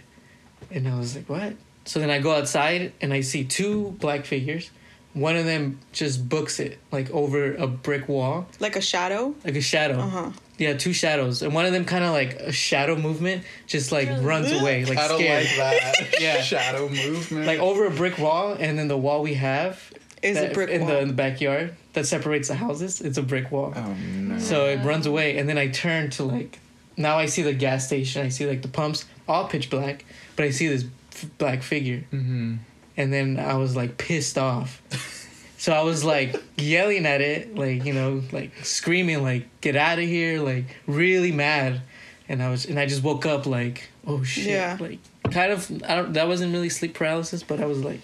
And I was like, "What?" So then I go outside and I see two black figures. One of them just books it like over a brick wall, Like a shadow. like a shadow. Uh huh. Yeah, two shadows, and one of them kind of like a shadow movement, just like runs away, like I don't scared, like that (laughs) Yeah. shadow movement. like over a brick wall, and then the wall we have Is a brick in wall. the in the backyard that separates the houses. It's a brick wall. oh no. So it runs away, and then I turn to like, now I see the gas station. I see like the pumps, all pitch black, but I see this f- black figure, hmm and then I was like pissed off. (laughs) So I was like yelling at it, like you know, like screaming, like "Get out of here!" Like really mad, and I was, and I just woke up like, "Oh shit!" Yeah. Like kind of, I don't. That wasn't really sleep paralysis, but I was like,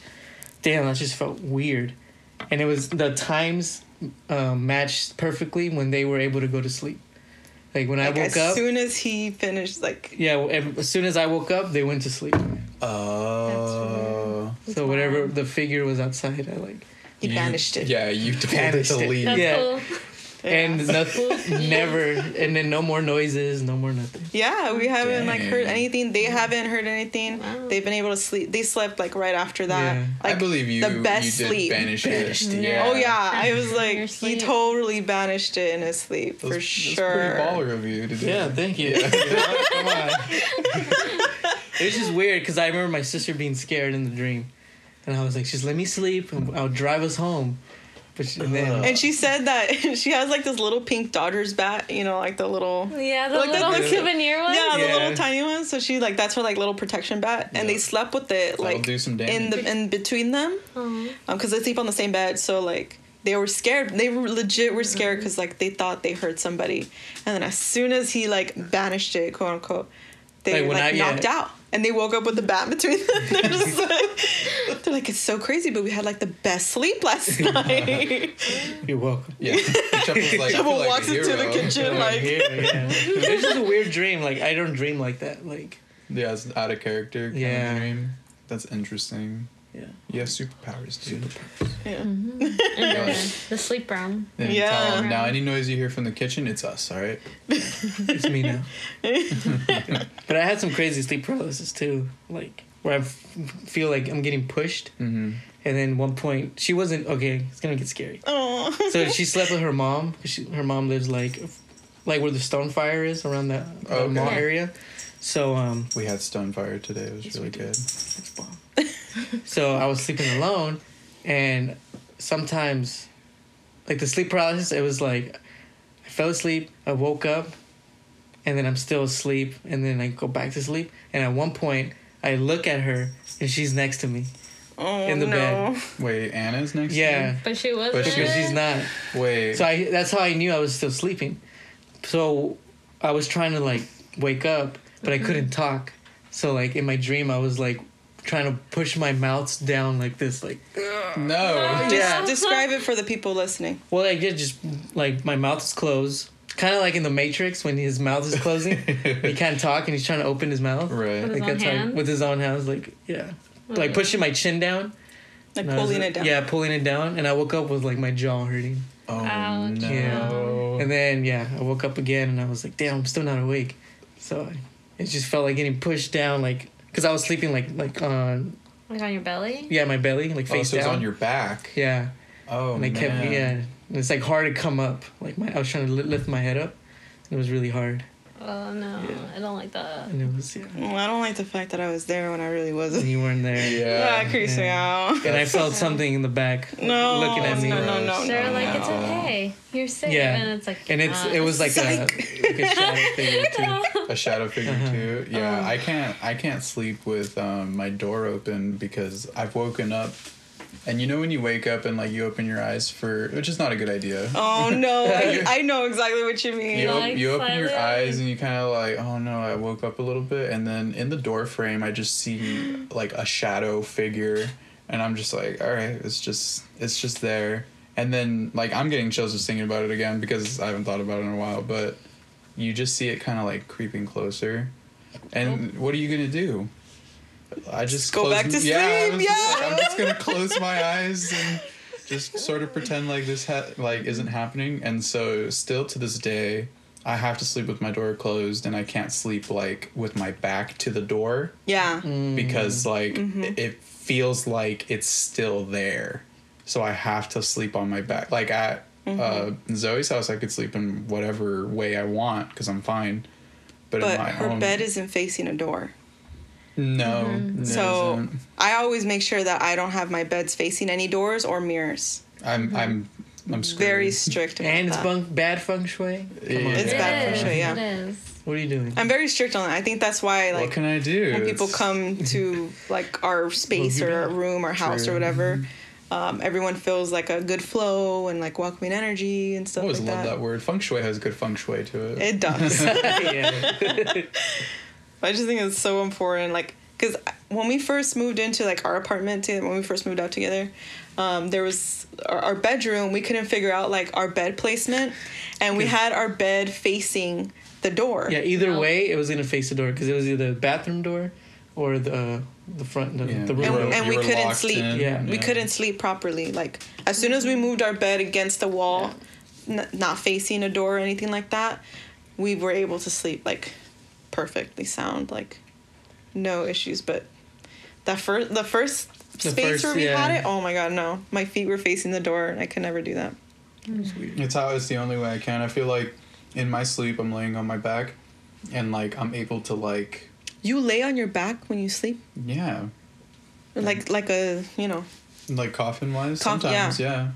"Damn!" That just felt weird, and it was the times um, matched perfectly when they were able to go to sleep. Like when Like I as woke up, as soon as he finished, like yeah. As soon as I woke up, they went to sleep. Oh. That's So whatever the figure was outside, I like he You- banished it. Yeah, you told it Banished to it. That's Yeah. cool. and (laughs) nothing, never, and then no more noises, no more nothing. Yeah, we haven't like heard anything. They haven't heard anything. Wow. They've been able to sleep. They slept like right after that. Yeah. Like I believe you. the best you did sleep. banish Banished it. it. Yeah. Oh yeah, I was like, he totally banished it in his sleep That's, for that's sure. pretty baller of you to do. Yeah, that. thank you. (laughs) Come on. (laughs) it was just weird because I remember my sister being scared in the dream, and I was like, "Just let me sleep, and I'll drive us home." But she, and then, And she said that (laughs) she has like this little pink Dodgers bat, you know, like the little Yeah, the Like that little looks- souvenir one. yeah, the little tiny one. So she like that's her like little protection bat, and they slept with it like do some in the in between them, Oh. um, because they sleep on the same bed. So like they were scared. They were legit were scared because like they thought they heard somebody, and then as soon as he like banished it, quote unquote, they Like, like, when I- yeah. knocked out. And they woke up with the bat between them. (laughs) They're just like, they're like, it's so crazy, but we had like the best sleep last (laughs) night. you're welcome. Yeah. Chuck like, I like walks a into the kitchen, I'm like- here, yeah. It's just a weird dream. Like I don't dream like that. Like Yeah, it's out of character. Kind Yeah. Of dream. That's interesting. Yeah. You have superpowers, dude. (laughs) yeah. And then the sleep brown. Then you Yeah. tell 'em, now any noise you hear from the kitchen, it's us, all right? (laughs) It's me now. (laughs) but I had some crazy sleep paralysis too, like where I f- feel like I'm getting pushed, Mm-hmm. and then one point she wasn't okay. It's gonna get scary. Oh. So she slept with her mom. 'cause She, her mom lives like, like where the stone fire is around that, that Okay. mall area. So um, We had stone fire today. It was Yes, really good. it's bomb. (laughs) so I was sleeping alone, and sometimes, like the sleep paralysis, it was like, I fell asleep. I woke up, and then I'm still asleep, and then I go back to sleep. And at one point, I look at her, and she's next to me. Oh, In the no. bed. Wait, Anna's next to me. Yeah, But she was. But she- because she's not. Wait. So I that's how I knew I was still sleeping. So I was trying to like wake up, but I couldn't mm-hmm. talk. So like in my dream I was like trying to push my mouth down like this like no. Yeah. Describe it for the people listening. well I did just like my mouth is closed. Kind of like in the Matrix when his mouth is closing, he (laughs) can't talk and he's trying to open his mouth. Right. With his Like own that's how with his own hands, like yeah, oh. like pushing my chin down, Like and I was, pulling it down. Yeah, pulling it down, and I woke up with like my jaw hurting. Oh Ouch. no. Yeah. And then yeah, I woke up again and I was like, damn, I'm still not awake. So I, it just felt like getting pushed down, like because I was sleeping like like on Like on your belly? yeah my belly, like face oh, face so it's down. on your back. yeah, Oh and I man. kept yeah, and it's like hard to come up. Like my I was trying to lift my head up, it was really hard. Oh no, I don't like that. And it was yeah, Well, I don't like the fact that I was there when I really wasn't. you weren't there. Yeah. Yeah, creased me Yeah. out. And I felt something in the back No, looking at me. no, no, no, They're no, like, no. it's okay. You're safe. Yeah. And it's like, And it's it was like a, like a shadow (laughs) figure too. a shadow figure Uh-huh. too. Yeah, Oh. I can't I can't sleep with um, my door open because I've woken up, and you know when you wake up and like you open your eyes for which is not a good idea. Oh no, (laughs) I, I know exactly what you mean. You, op- Like you open your eyes and you kind of like, oh no, I woke up a little bit, and then in the door frame, I just see (gasps) like a shadow figure, and I'm just like, all right, it's just it's just there, and then like I'm getting chills just thinking about it again because I haven't thought about it in a while, but you just see it kind of like creeping closer, and oh. what are you gonna do? I just Go back to yeah, I sleep, was just yeah. I'm just gonna close my eyes and just sort of pretend like this ha- like isn't happening and so still to this day I have to sleep with my door closed, and I can't sleep like with my back to the door Yeah. Mm. because like Mm-hmm. it, it feels like it's still there. So I have to sleep on my back. Like at Mm-hmm. uh, Zoe's house, I could sleep in whatever way I want because I'm fine. But, in But my her own, bed isn't facing a door. No, Mm-hmm. it So. I always make sure that I don't have my beds facing any doors or mirrors. I'm I'm I'm screwed. Very strict about And it's that. bunk, bad feng shui. Come on. Yeah. It's It bad for is, sure, yeah. It is. What are you doing? I'm very strict on that. I think that's why what like can I do? when people It's- come to like our space or your a bed. room or house or True. whatever, um, everyone feels like a good flow and like welcoming energy and I stuff always like love that. that. word. Feng shui has good feng shui to it. It does. (laughs) (laughs) (laughs) yeah. I just think it's so important. Like, because when we first moved into like our apartment, to- when we first moved out together, um, there was our, our bedroom. We couldn't figure out like our bed placement, and we had our bed facing the door. Yeah, either No. way, it was gonna face the door because it was either the bathroom door or the the front the, Yeah. the And, room we- door. and we couldn't sleep. in, Yeah. We couldn't sleep properly. Like as soon as we moved our bed against the wall, n- not facing a door or anything like that, we were able to sleep like perfectly sound, like no issues. But that first, the first The space first- where we yeah. had it, oh my god, no! My feet were facing the door, and I could never do that. It's how it's the only way I can. I feel like in my sleep I'm laying on my back and like I'm able to like You lay on your back when you sleep, yeah. like like a you know Like coffin wise Coff- sometimes, yeah.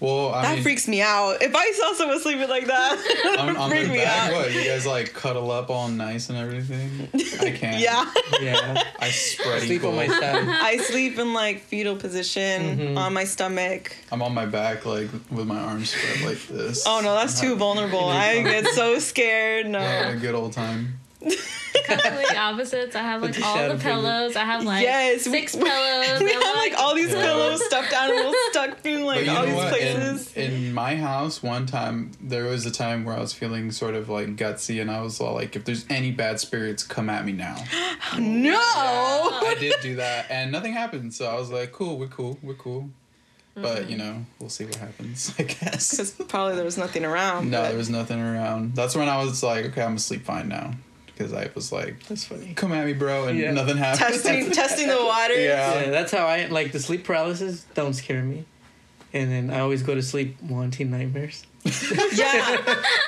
Well I that mean freaks me out. If I saw someone sleeping like that, (laughs) on, on freak the me back, out. what? You guys like cuddle up all nice and everything? I (laughs) can't. yeah. yeah, I spread I sleep eagle. on my side. (laughs) I sleep in like fetal position Mhm. on my stomach. I'm on my back like with my arms spread like this. Oh no, that's too vulnerable. I get so scared. No. Yeah, a good old time. Complete opposites. I have like all shadow the figure. pillows. I have like Yes, we- six (laughs) pillows. We have like all these Yeah. pillows, stuffed animals stuck in like But you all these what? places. In, in my house, one time there was a time where I was feeling sort of like gutsy, and I was all like, "If there's any bad spirits, come at me now." (gasps) no. I did do that, and nothing happened. So I was like, "Cool, we're cool, we're cool." But mm-hmm. you know, we'll see what happens. (laughs) I guess. Because probably there was nothing around. No, but- there was nothing around. That's when I was like, "Okay, I'm gonna sleep fine now," because I was like, That's funny. "Come at me, bro," and Yeah. nothing happened. testing (laughs) testing the water. Yeah. Yeah, that's how I like the sleep paralysis. Don't scare me. And then I always go to sleep wanting nightmares. (laughs) Yeah.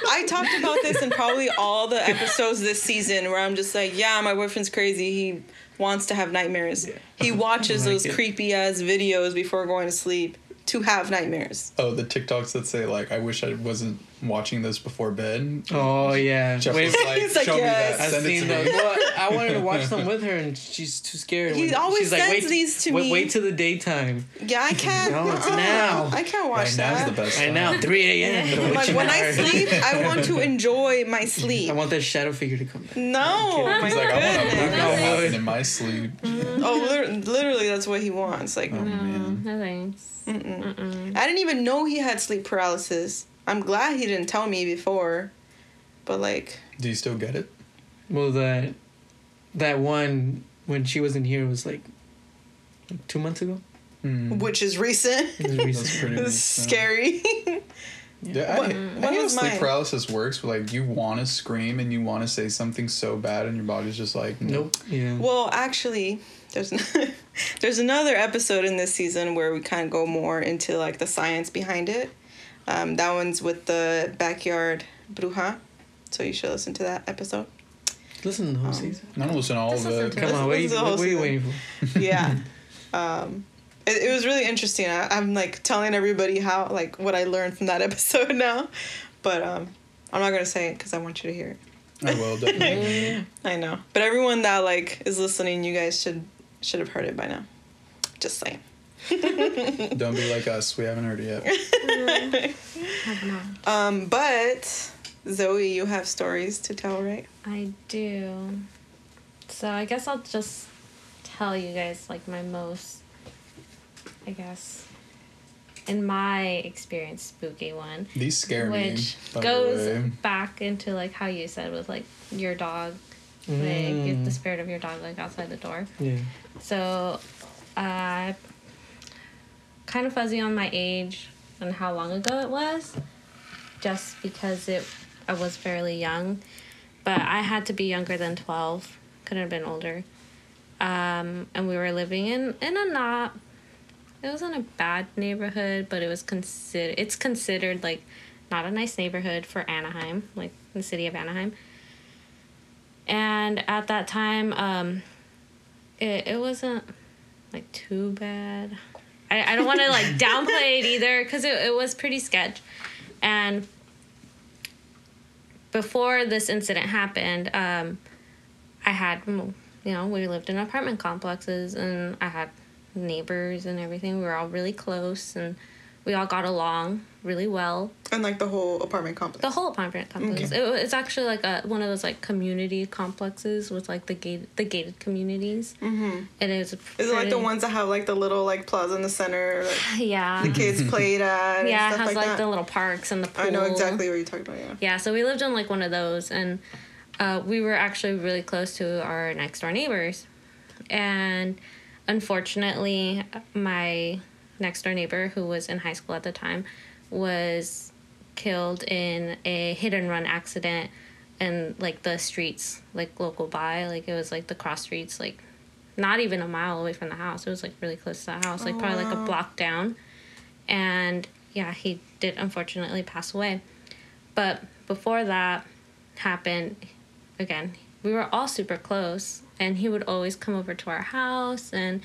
I talked about this in probably all the episodes this season where I'm just like, yeah, my boyfriend's crazy. He wants to have nightmares. Yeah. He (laughs) watches like those it. creepy ass videos before going to sleep to have nightmares. Oh, the TikToks that say like, "I wish I wasn't watching this before bed." Oh yeah. Jeff Wait, was like, He's like, "Show yes. me that. I've Send it seen to those. me." Well, I wanted to watch them with her, and she's too scared. He when- always she's like, sends wait, these to wait, me. Wait till the daytime. Yeah, I (laughs) can't. No, it's uh-uh. now. I can't watch Right that. now's the best. Right now, 3 a.m. Don't Like when I sleep, I want to (laughs) enjoy my sleep. I want that shadow figure to come back. No, my He's like, I want to oh make goodness. that No. happen in my sleep. Mm-hmm. Oh, literally, that's what he wants. Like, Oh, No, man. no thanks. mm-mm. Mm-mm. I didn't even know he had sleep paralysis. I'm glad he didn't tell me before. But like, Do you still get it? Well, that that one when she wasn't here was like two months ago. Hmm. which is recent. It was That's (laughs) it's scary. Yeah, I, What- I what hate how sleep mine? paralysis works. Where, like you want to scream and you want to say something so bad, and your body's just like, Nope. Yeah. well, actually, there's (laughs) there's another episode in this season where we kind of go more into like the science behind it. Um, that one's with the backyard bruja, so you should listen to that episode. Listen to the whole Um, season. I don't listen to all Just of listen it. to Come on, what are you, the what, what are you waiting for? (laughs) yeah (laughs) um it, it was really interesting I, i'm like telling everybody how like what i learned from that (laughs) episode now but um i'm not gonna say it because i want you to hear it I will definitely. i know but everyone that like is listening you guys should should have heard it by now just saying don't be like us. We haven't heard it yet. Have not. um but zoe you have stories to tell right I do. So I guess I'll just tell you guys like my most, I guess, in my experience, spooky one, These scare me. which by goes back into like how you said with like your dog, like the spirit of your dog like outside the door. Yeah. So, uh, kind of fuzzy on my age and how long ago it was, just because it. I was fairly young, but I had to be younger than 12. Couldn't have been older. Um, and we were living in, in a not, it wasn't a bad neighborhood, but it was considered, it's considered like not a nice neighborhood for Anaheim, like the city of Anaheim. And at that time, um, it, it wasn't like too bad. I, I don't want to like downplay it either because it, it was pretty sketch. And before this incident happened, um, I had, you know, we lived in apartment complexes and I had neighbors and everything. We were all really close and we all got along really well. And like the whole apartment complex. The whole apartment complex. Okay. It, it's actually like a one of those like community complexes with like the gate the gated communities. Mm-hmm. And it was. Is it like the ones that have like the little like plaza in the center, like (sighs) Yeah. the kids played at? and yeah, it has like, like, the little parks and the pool. I know exactly what you're talking about. Yeah. Yeah, so we lived in like one of those, and uh, we were actually really close to our next door neighbors. And unfortunately, my next door neighbor, who was in high school at the time, was killed in a hit and run accident in like the streets, like local by. Like it was like the cross streets, like not even a mile away from the house. It was like really close to the house, like probably like a block down. And yeah, he did unfortunately pass away. But before that happened, again, we were all super close, and he would always come over to our house, and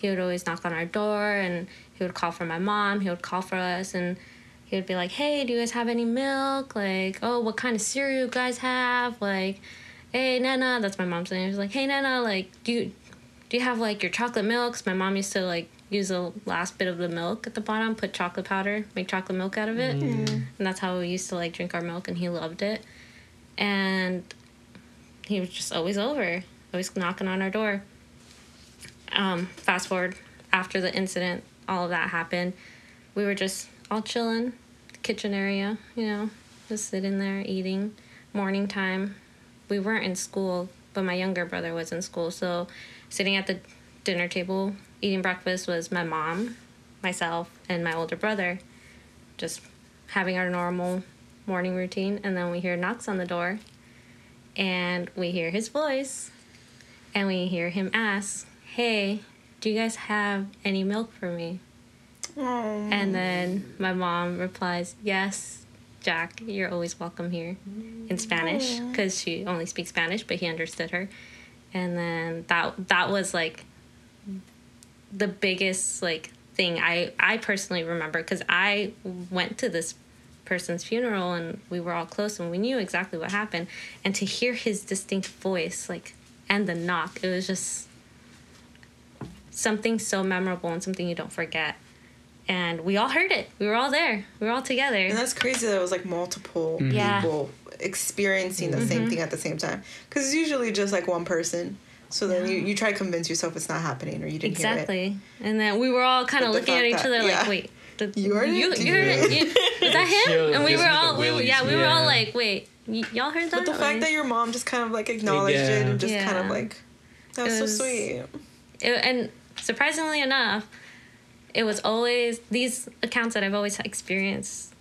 he would always knock on our door, and he would call for my mom, he would call for us, and he would be like, "Hey, do you guys have any milk? Like, oh, what kind of cereal you guys have? Like, hey, Nana, that's my mom's name. He was like, hey, Nana, like, do you do you have like your chocolate milks? My mom used to like use the last bit of the milk at the bottom, put chocolate powder, make chocolate milk out of it, mm. and that's how we used to like drink our milk. And he loved it, and he was just always over, always knocking on our door. Um, fast forward after the incident, all of that happened. We were just all chilling, kitchen area, you know, just sitting there eating. Morning time, we weren't in school, but my younger brother was in school. So, sitting at the dinner table eating breakfast was my mom, myself, and my older brother, just having our normal morning routine. And then we hear knocks on the door, and we hear his voice, and we hear him ask, Hey, do you guys have any milk for me? Oh. And then my mom replies, Yes, Jack, you're always welcome here in Spanish because she only speaks Spanish, but he understood her. And then that that was like the biggest like thing I I personally remember because I went to this person's funeral and we were all close and we knew exactly what happened and to hear his distinct voice like and the knock it was just something so memorable and something you don't forget and we all heard it we were all there we were all together And that's crazy that it was like multiple Yeah. people experiencing the same mm-hmm. thing at the same time. Because it's usually just like one person. So then you, you try to convince yourself it's not happening or you didn't hear it. Exactly. And then we were all kind of looking at each that- other yeah. like, wait, the, You heard it? you, Did you you heard it? You- is that him? Chill, and we were all, we, yeah, we were all like, wait, y- y'all heard that? But the fact Like, that your mom just kind of like acknowledged it and just kind of like, that was, It so sweet. it, and surprisingly enough, it was always these accounts that I've always experienced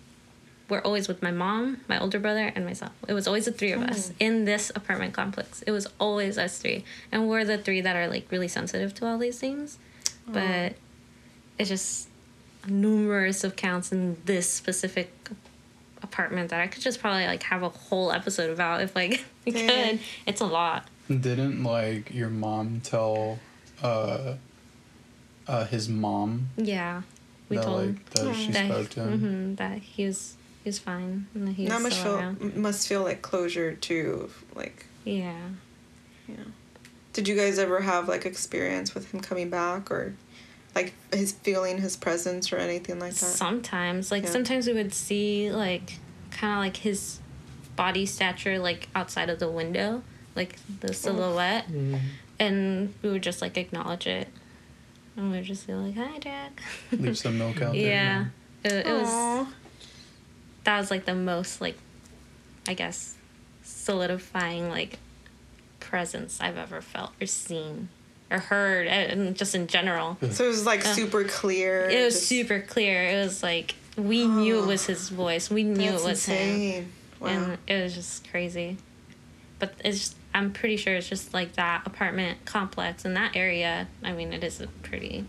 were always with my mom, my older brother, and myself. It was always the three of us in this apartment complex. It was always us three, and we're the three that are like really sensitive to all these things. But it's just numerous of counts in this specific apartment that I could just probably like have a whole episode about if like (laughs) we could. It's a lot. Didn't like your mom tell uh uh his mom Yeah, we that told like that she that, spoke to him? mhm, that he was he was fine and that he was Not much feel, around. must feel like closure too. like, Yeah. yeah. Did you guys ever have like experience with him coming back or like his feeling his presence or anything like that? Sometimes, like Yeah. sometimes we would see like kind of like his body stature like outside of the window, like the silhouette, and we would just like acknowledge it, and we would just be like, "Hi, Jack." Leave (laughs) some milk out there. yeah, it, it was. That was like the most like, I guess, solidifying like presence I've ever felt or seen or heard, eh, and just in general. So it was like super clear. It was just- super clear. It was like we knew it was oh. his voice. We knew it was him. insane. Wow. and it was just crazy. But it's just, I'm pretty sure it's just like that apartment complex in that area. I mean, it is a pretty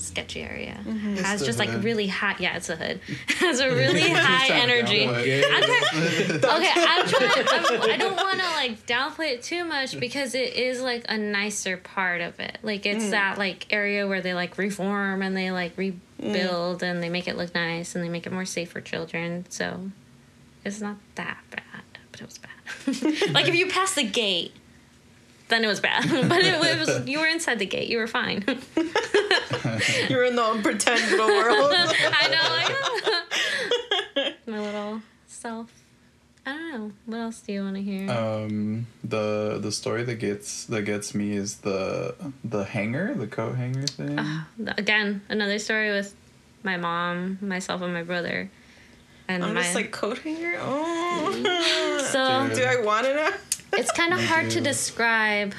sketchy area. Mm-hmm. It has the just like really high. Yeah, it's a hood. (laughs) It has a (laughs) really high energy. downplay (laughs) okay, I'm trying. I'm, I don't want to like downplay it too much because it is like a nicer part of it. Like it's mm. that like area where they like reform and they like mm. rebuild and they make it look nice and they make it more safe for children. So it's not that bad, but it was bad. (laughs) like if you passed the gate, then it was bad. (laughs) but it, it was you were inside the gate. You were fine. (laughs) You're in the pretend little world. I know. Like, my little self. I don't know. What else do you want to hear? Um, the the story that gets that gets me is the the hanger, the coat hanger thing. Again, another story with my mom, myself, and my brother. And I'm my just like coat hanger. Oh. (laughs) so Dude. Do I want to know? it's kind of Me hard to describe,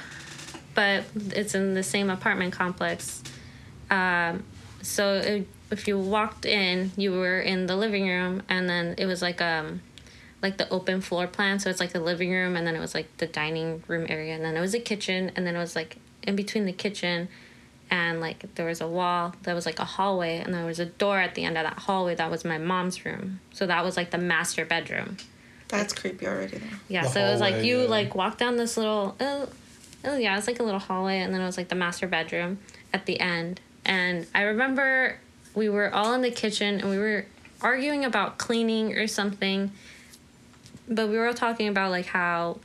but it's in the same apartment complex. Um, so it, if you walked in, you were in the living room, and then it was like um, like the open floor plan. So it's like the living room, and then it was like the dining room area, and then it was a kitchen, and then it was like in between the kitchen and like there was a wall that was like a hallway and there was a door at the end of that hallway that was my mom's room so that was like the master bedroom That's creepy already. Though. yeah, The so it was like you yeah. like walk down this little oh, oh yeah, it's like a little hallway and then it was like the master bedroom at the end. And I remember we were all in the kitchen and we were arguing about cleaning or something. But we were all talking about like how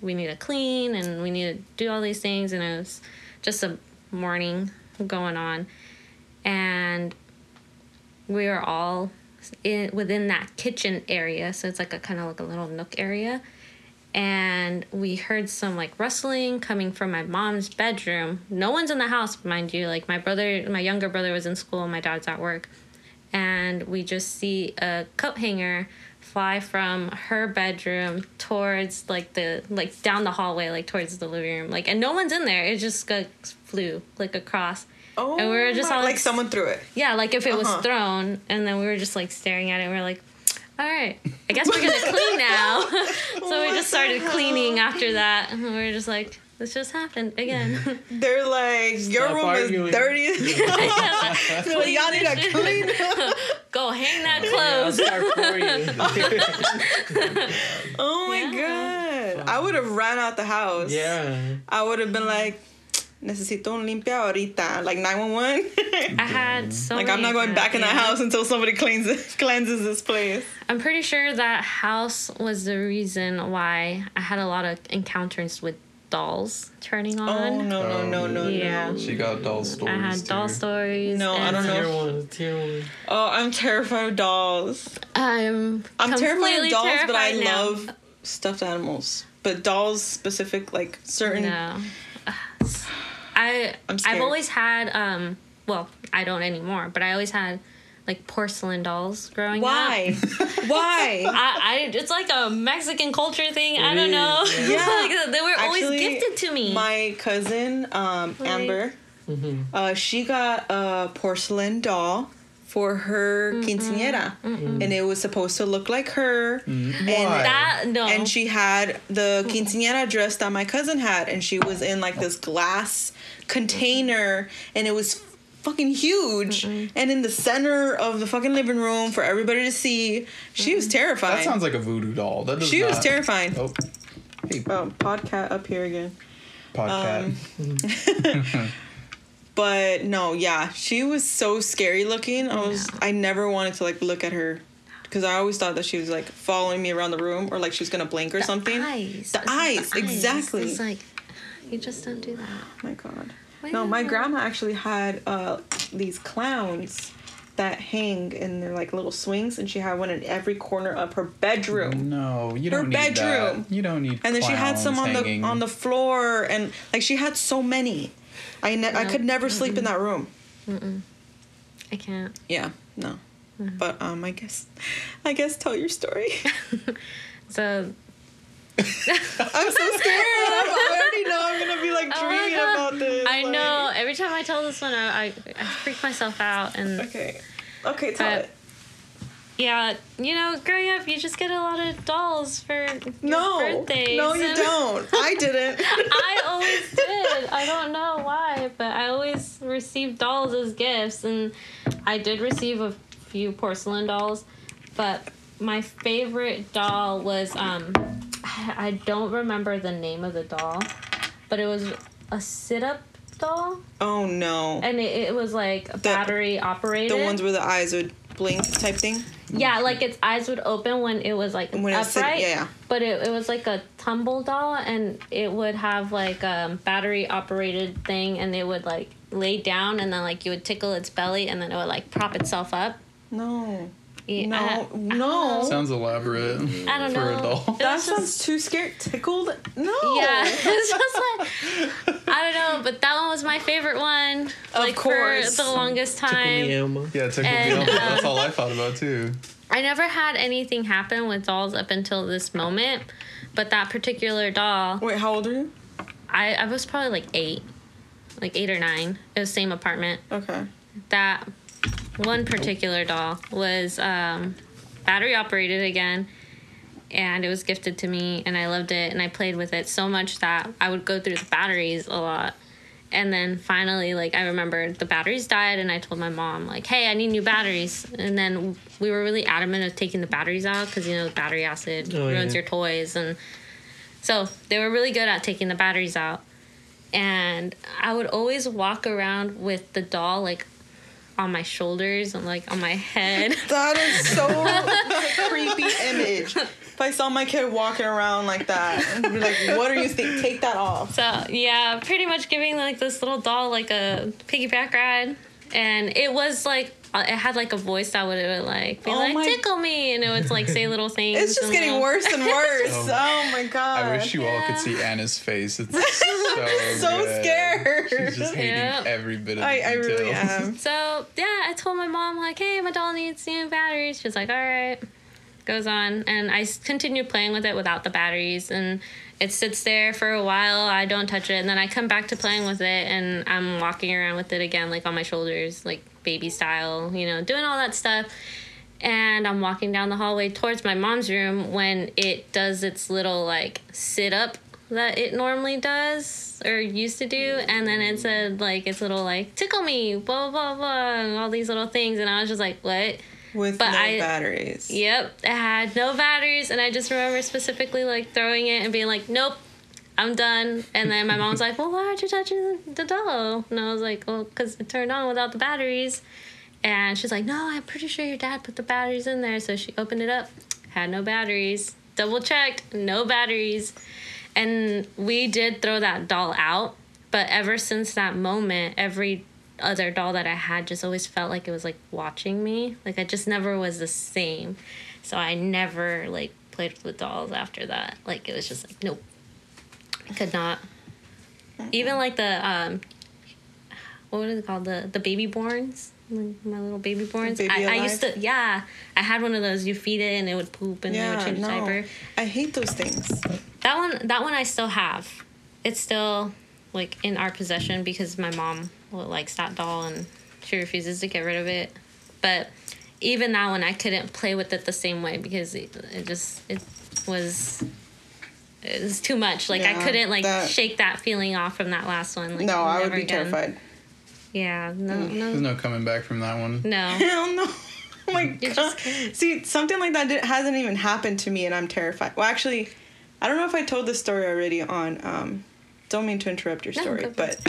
we need to clean and we need to do all these things and it was just a morning going on. And we were all in within that kitchen area so it's like a kind of like a little nook area. And we heard some like rustling coming from my mom's bedroom. No one's in the house mind you. Like my brother my younger brother was in school my dad's at work. And we just see a coat hanger fly from her bedroom towards like the like down the hallway like towards the living room. Like and no one's in there. It just like flew like across Oh, And we were just my- all like like- someone threw it. yeah, like if it Uh-huh. was thrown, and then we were just like staring at it. and We are like, all right, I guess we're (laughs) gonna clean now. (laughs) so we just started cleaning after that, and we were just like, this just happened again. (laughs) They're like, your Stop room arguing. is dirty. They're Y'all need to clean. Go hang that clothes. start. Oh my god. I would have ran out the house. yeah. I would have been like, necesito un limpia ahorita. Like 911. (laughs) I had so. like, I'm not going back in that yeah. house until somebody cleans (laughs) cleanses this place. I'm pretty sure that house was the reason why I had a lot of encounters with dolls turning on. Oh, on. no, no, no, no, Yeah. no. She got doll stories. I had doll too. stories. No, I don't know. Tier one. Tier one. Oh, I'm terrified of dolls. I'm I'm terrified completely of dolls, but I now. love stuffed animals. But dolls specific, like certain. No. (sighs) (sighs) (sighs) I I'm scared. I've always had um well, I don't anymore, but I always had like porcelain dolls growing up. Why? (laughs) Why? I, I it's like a Mexican culture thing. I don't know. (laughs) yeah. like, they were always gifted to me. My cousin, um, Like- Amber, Mm-hmm. uh, she got a porcelain doll for her mm-hmm. quinceañera, mm-hmm. and it was supposed to look like her. Mm-hmm. Why? that no. And she had the quinceañera dress that my cousin had, and she was in like this glass container, and it was fucking huge, and in the center of the fucking living room for everybody to see. She was terrifying. That sounds like a voodoo doll. That does she was terrifying. Oh, hey, Oh, podcat up here again. podcast. Um, (laughs) (laughs) But no, yeah, she was so scary looking. I was, Yeah. I never wanted to like look at her because I always thought that she was like following me around the room or like she was gonna blink or the something. Eyes. The It's eyes, exactly. It's like you just don't do that. Oh my god. No, my Wow. grandma actually had uh, these clowns that hang in they're like little swings, and she had one in every corner of her bedroom. no, you Her don't need clowns. Her bedroom. that. You don't need. And then she had some on clowns the on the floor, and like she had so many. I ne- I could never sleep in that room. Mm. I can't. Yeah, no. Mm-hmm. But um, I guess, I guess tell your story. (laughs) So (laughs) I'm so (laughs) scared. I'm, already know I'm gonna be like Oh dreaming God. about this. I like- know every time I tell this one, I, I, I freak myself out, and Okay. Okay, tell But- it. Yeah, you know, growing up, you just get a lot of dolls for No, birthdays. no, you don't. I (laughs) didn't. I always did. I don't know why, but I always received dolls as gifts, and I did receive a few porcelain dolls, but my favorite doll was um, (sighs) I don't remember the name of the doll, but it was a sit-up doll, Oh no. and it, it was like battery operated. The ones where the eyes would blink type thing. Yeah, like its eyes would open when it was like When it was sitting- upright. yeah, yeah. But it, it was like a tumble doll, and it would have like a battery operated thing, and it would like lay down, and then like you would tickle its belly, and then it would like prop itself up. No. Yeah, No, I- no. Sounds elaborate I don't for know. a doll. That was sounds too scared. Tickled? No. Yeah, (laughs) it's just like I don't know, but that one was my favorite one. like course. for the longest Tickle me, time. Elmo. Yeah, it took me And, off. That's um, all I thought about too. I never had anything happen with dolls up until this moment, but that particular doll, Wait, how old are you? I, I was probably like eight, like eight or nine. It was same apartment. Okay. That one particular doll was um, battery operated again, and it was gifted to me, and I loved it, and I played with it so much that I would go through the batteries a lot. And then finally, like I remember the batteries died, and I told my mom like, "Hey, I need new batteries." And then we were really adamant of taking the batteries out because you know the battery acid Oh, ruins yeah. your toys, and so they were really good at taking the batteries out. And I would always walk around with the doll like on my shoulders and like on my head. (laughs) That is so a (laughs) creepy image. If I saw my kid walking around like that, I'd be like, what are you think? Take that off. So yeah, pretty much giving like this little doll like a piggyback ride, and it was like it had like a voice that would, it would like be Oh like my- tickle me, and it would like say little (laughs) things. It's just getting little- worse and (laughs) worse. Oh. Oh my god. I wish you all could see Anna's face. It's (laughs) so so good. scared. She's just hating Yeah. every bit of I, the I really am. So yeah, I told my mom like, hey, my doll needs new batteries. She's like, all right. Goes on, and i continue playing with it without the batteries, and it sits there for a while. I don't touch it, and then I come back to playing with it, and I'm walking around with it again, like on my shoulders, like baby style, you know, doing all that stuff. And I'm walking down the hallway towards my mom's room when it does its little like sit up that it normally does or used to do and then it said like its little like tickle me blah blah blah and all these little things and i was just like what With But no I- batteries. yep it had no batteries and i just remember specifically like throwing it and being like nope i'm done. And then my mom was like well why aren't you touching the doll? And i was like well because it turned on without the batteries. And she's like no i'm pretty sure your dad put the batteries in there. So she opened it up had no batteries double checked no batteries. And we did throw that doll out. But ever since that moment every other doll that i had just always felt like it was like watching me. Like i just never was the same. So i never like played with dolls after that. Like it was just like nope could not even like the um what was it called the the baby borns Like, my little baby borns Baby I, I used to yeah i had one of those you feed it and it would poop and it would Yeah, change no. diaper I hate those things. that one that one I still have. It's still like in our possession because my mom likes that doll and she refuses to get rid of it. But even that one I couldn't play with it the same way because it, it just it was it was too much. Like I couldn't like that- shake that feeling off from that last one. Like, no, I would be again. terrified. Yeah, no, There's no, no coming back from that one. no. (laughs) Hell no. (laughs) Oh my You god. just. See, something like that did, hasn't even happened to me, and I'm terrified. Well, actually, I don't know if I told this story already on. Um, don't mean to interrupt your story, go for but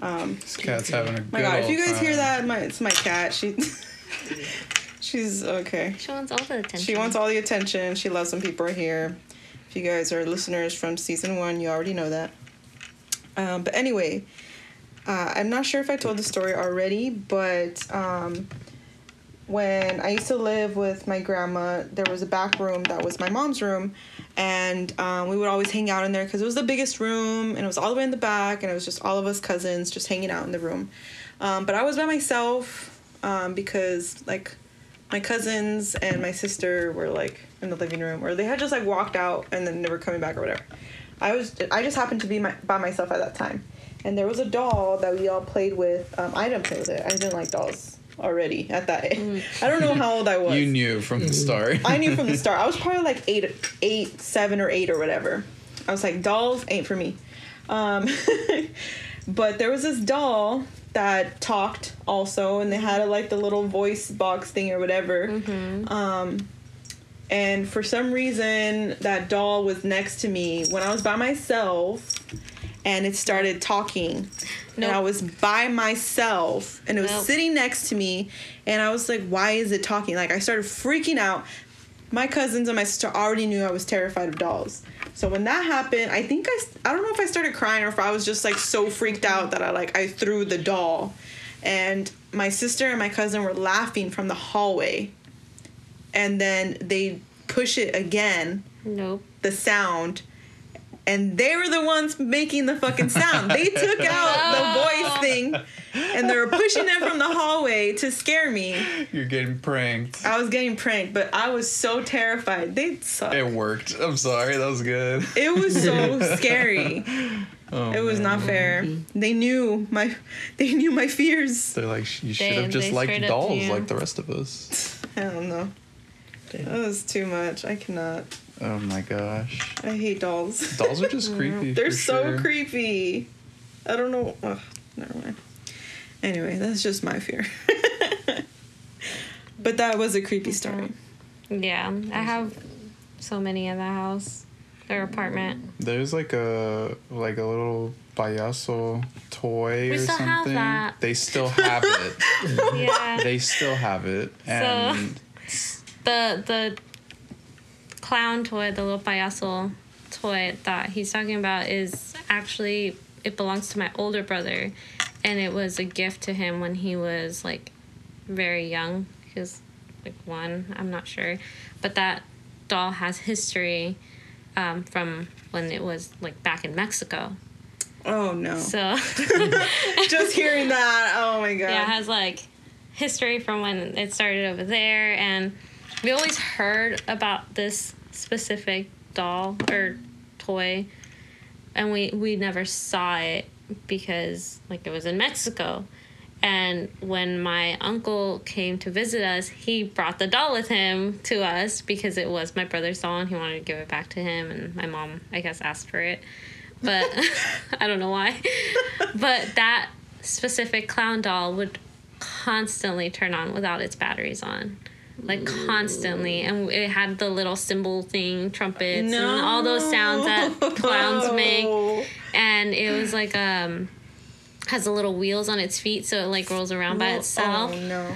um, This cat's having a good my god, if you guys hear that, my it's my cat. She, (laughs) she's okay. She wants all the attention. She wants all the attention. She loves when people are here. If you guys are listeners from season one, you already know that. Um, but anyway, uh, I'm not sure if I told the story already, but um, when I used to live with my grandma, there was a back room that was my mom's room, and um, we would always hang out in there because it was the biggest room and it was all the way in the back, and it was just all of us cousins just hanging out in the room. Um, but I was by myself um, because like my cousins and my sister were like in the living room, or they had just like walked out and then never coming back or whatever. I was I just happened to be my, by myself at that time, and there was a doll that we all played with. Um, I didn't play with it. I didn't like dolls already at that age. (laughs) I don't know how old I was. You knew from the start. I knew from the (laughs) start. I was probably like eight, eight, seven, or eight, or whatever. I was like, dolls ain't for me. Um, (laughs) but there was this doll that talked also, and they had a, like the little voice box thing or whatever. Um, and for some reason, that doll was next to me when I was by myself, and it started talking. And I was by myself, and it was Nope. sitting next to me, and I was like, "Why is it talking?" Like I started freaking out. My cousins and my sister already knew I was terrified of dolls. So when that happened, I think I I don't know if I started crying or if I was just like so freaked out that I like I threw the doll. And my sister and my cousin were laughing from the hallway. And then they push it again, Nope. the sound. And they were the ones making the fucking sound. They took (laughs) out the voice thing and they were pushing it from the hallway to scare me. You're getting pranked. I was getting pranked, but I was so terrified. They sucked. It worked. I'm sorry. That was good. It was so (laughs) scary. Oh, It was man. not fair. They knew my they knew my fears. They're like, you should They- have just liked dolls like the rest of us. (laughs) I don't know. That was too much. I cannot. Oh my gosh. I hate dolls. Dolls are just (laughs) creepy. They're for so sure. creepy. I don't know. Ugh, never mind. Anyway, that's just my fear. (laughs) but that was a creepy story. Yeah, I have so many in the house or apartment. There's like a like a little payaso toy We or still have something. that. They still have it. (laughs) Yeah. they still have it. And the the clown toy, the little payaso toy that he's talking about is actually it belongs to my older brother and it was a gift to him when he was like very young. He was like one, I'm not sure. But that doll has history um, from when it was like back in Mexico. Oh no. So (laughs) (laughs) just hearing that. Oh my god. yeah, it has like history from when it started over there, and we always heard about this specific doll or toy, and we we never saw it because like it was in Mexico. And when my uncle came to visit us, he brought the doll with him to us because it was my brother's doll and he wanted to give it back to him. And my mom, I guess, asked for it. But (laughs) I don't know why. (laughs) But that specific clown doll would constantly turn on without its batteries on. Like constantly. And it had the little cymbal thing, trumpets, and all those sounds that clowns (laughs) make. And it was like um has the little wheels on its feet so it like rolls around by itself. Oh no.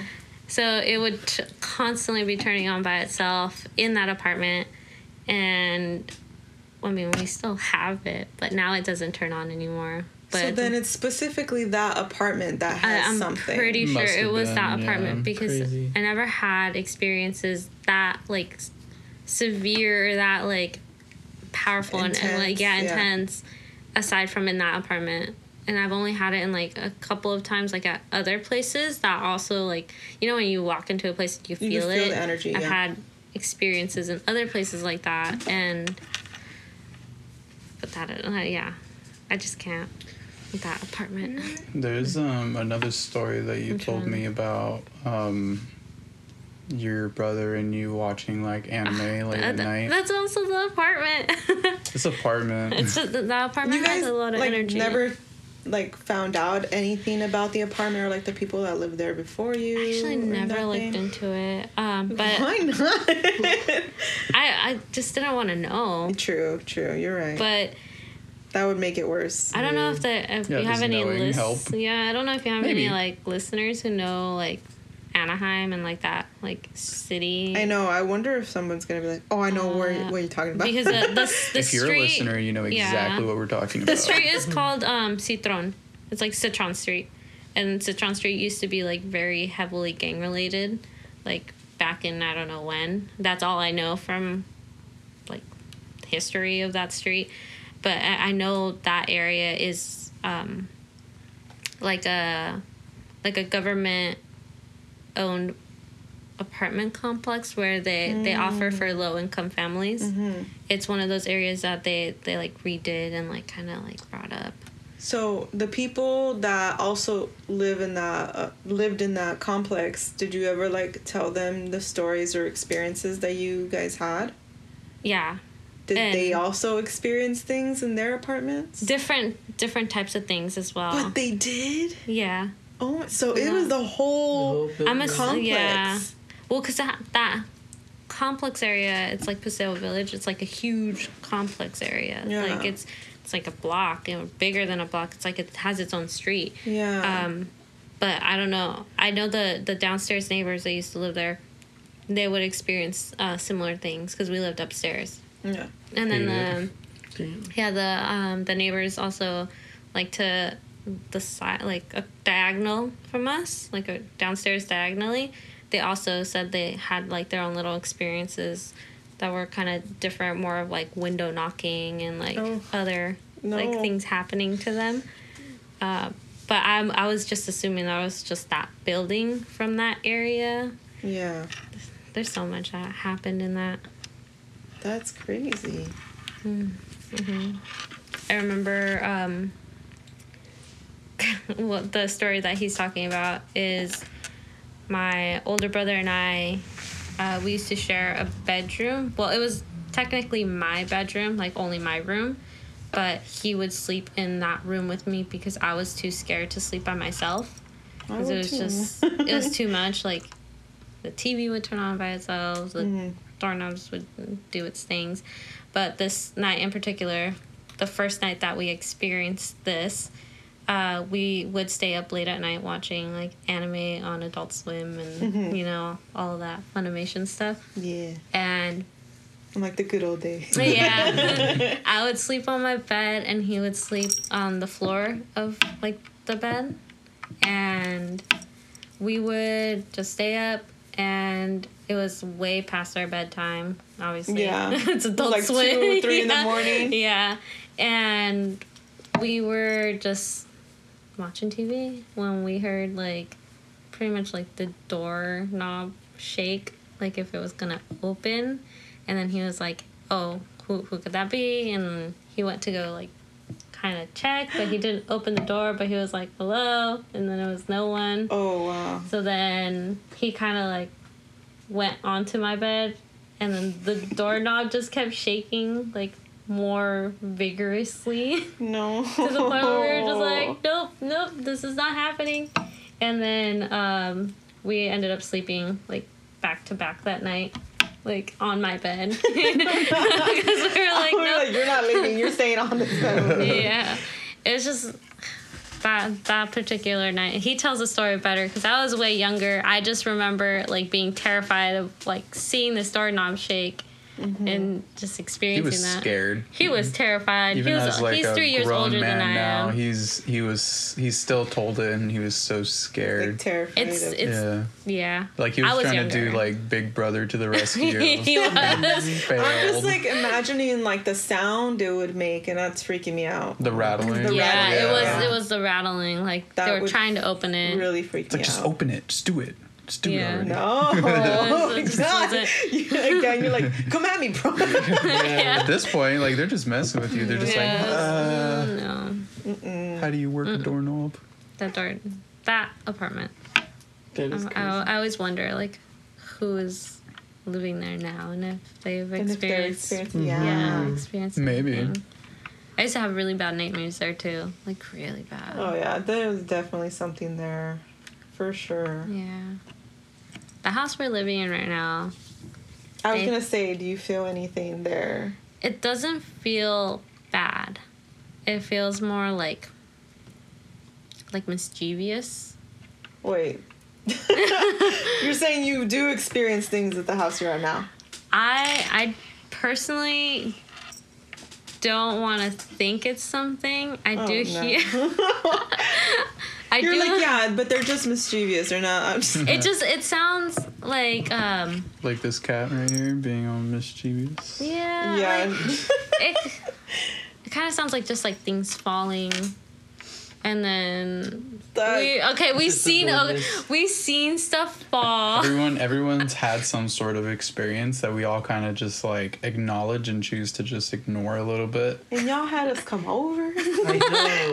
so it would t- constantly be turning on by itself in that apartment. And i mean we still have it but now it doesn't turn on anymore but so then it's specifically that apartment that I, has I'm something. pretty sure Must it have was that apartment yeah. because Crazy. I never had experiences that like s- severe, that like powerful and, and like yeah, Intense, yeah. Aside from in that apartment, and I've only had it in like a couple of times, like at other places that also like you know when you walk into a place you can feel feel it. the energy, I've yeah. had experiences in other places like that, and but that uh, yeah, I just can't with that apartment. There's um another story that you Which told one? me about um your brother and you watching like anime (sighs) late at Uh, night. That's also the apartment. (laughs) This apartment. it's the, the apartment you guys has a lot of like energy. never like found out anything about the apartment or like the people that lived there before you. I actually or never looked into it. Um, (laughs) but Why not? (laughs) I, I just didn't want to know. true, true. You're right. But that would make it worse. I don't know if the if Yeah, you have any lists. help? Yeah, I don't know if you have Maybe. any like listeners who know like Anaheim and like that like city. I know. I wonder if someone's gonna be like, "Oh, I know where Uh, what you're talking about." because the the, (laughs) the if you're a listener, you know yeah. exactly what we're talking about. The street is (laughs) called um, Citron. It's like Citron Street, and Citron Street used to be like very heavily gang related, like back in I don't know when. That's all I know from like history of that street, but I, know that area is um, like a like a government owned apartment complex where they they offer for low income families Mm-hmm. it's one of those areas that they they like redid and like kind of like brought up So the people that also live in that uh, lived in that complex, did you ever like tell them the stories or experiences that you guys had? Yeah. Did they also experience things in their apartments? Different different types of things as well. But they did. yeah. Oh, so it Yeah. was the whole, I'm a complex. yeah. Well, because that that complex area, it's like Paseo Village. It's like a huge complex area. Yeah. Like it's it's like a block, you know, bigger than a block. It's like it has its own street. Yeah. Um, but I don't know. I know the the downstairs neighbors that used to live there. They would experience uh, similar things because we lived upstairs. Yeah. And then Yeah. the yeah the um the neighbors also like to the side like a diagonal from us like a downstairs diagonally they also said they had like their own little experiences that were kind of different more of like window knocking and like Oh. other like things happening to them uh, but I'm, i was just assuming that was just that building from that area Yeah. there's so much that happened in that That's crazy. I remember um, (laughs) what the story that he's talking about is my older brother and I. Uh, we used to share a bedroom. Well, it was technically my bedroom, like only my room, but he would sleep in that room with me because I was too scared to sleep by myself. Because it was too. just it was too much. Like the TV would turn on by itself, the Mhm. Doorknobs would do its things. But this night in particular, the first night that we experienced this, uh, we would stay up late at night watching like anime on Adult Swim and Mhm. you know all of that Funimation stuff. Yeah. And Like the good old days. (laughs) yeah, (laughs) I would sleep on my bed and he would sleep on the floor of like the bed, and we would just stay up. And it was way past our bedtime. Obviously, Yeah. (laughs) it's adult like swim. 2 or 3 in the (laughs) morning. Yeah, and we were just watching TV when we heard like pretty much like the door knob shake, like if it was gonna open, and then he was like, "Oh, who who could that be?" And he went to go like kind of check, but he didn't open the door. But he was like, "Hello," and then it was no one. Oh wow. So then he kind of like went onto my bed, and then the doorknob just kept shaking like more vigorously No. (laughs) to the point where we were just like, (laughs) nope, nope, this is not happening. And then um, we ended up sleeping like back to back that night, like on my bed, (laughs) because we were like, nope. like, you're not leaving. You're staying on this bed. with me." yeah, it's just that that particular night. He tells the story better because I was way younger. I just remember like being terrified of like seeing this doorknob shake Mm-hmm. and just experiencing. He experiencing was that. scared. He was terrified. Even he was as like he's a three years grown older man than I now, am. he's he was he still told it, and he was so Like scared. terrified. It's of- it's yeah, yeah. like he I was, was trying to do like Big Brother to the rescue. (laughs) he was. Failed. (laughs) I'm just like imagining like the sound it would make, and that's freaking me out. the rattling. The Yeah, rattling, it was yeah. it was the rattling. Like That they were trying to open it. Really freak It's like me just open it, just do it, just do Yeah. it already. No, was- oh God! wasn't- You're like, you're like, come at me, bro. (laughs) At this point, like they're just messing with you. They're just Yeah. like, no, uh, how do you work a doorknob? that door, that apartment. That is I, crazy. I, I always wonder like who is living there now and if they've And if they're experienced. yeah. yeah, experienced. Maybe. anything. I used to have really bad nightmares there too, like really bad. Oh yeah, there's definitely something there, for sure. Yeah. The house we're living in right now, I was I- gonna say, do you feel anything there? it doesn't feel bad. It feels more like like mischievous. Wait. (laughs) You're saying you do experience things at the house you're at now. I I personally don't want to think it's something. I Oh, do no. hear. (laughs) (laughs) I You're do. like, (laughs) yeah, but they're just mischievous. They're not. I'm just, It just it sounds like um Like this cat right here being all mischievous. yeah yeah. like, (laughs) it it kind of sounds like just like things falling and then That- we okay we've seen okay, we've seen stuff fall Everyone, everyone's had some sort of experience that we all kind of just like acknowledge and choose to just ignore a little bit. and y'all had us come over. (laughs) I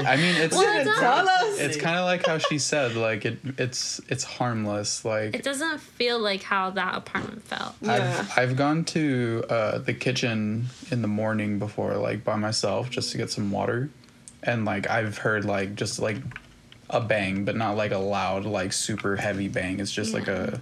know. I mean, it's Well, Didn't it's tell us. it's kind of like how she said, like it, it's it's harmless. Like it doesn't feel like how that apartment felt Yeah. I've I've gone to uh, the kitchen in the morning before, like by myself, just to get some water, and like I've heard like just like a bang, but not like a loud, like super heavy bang. It's just like a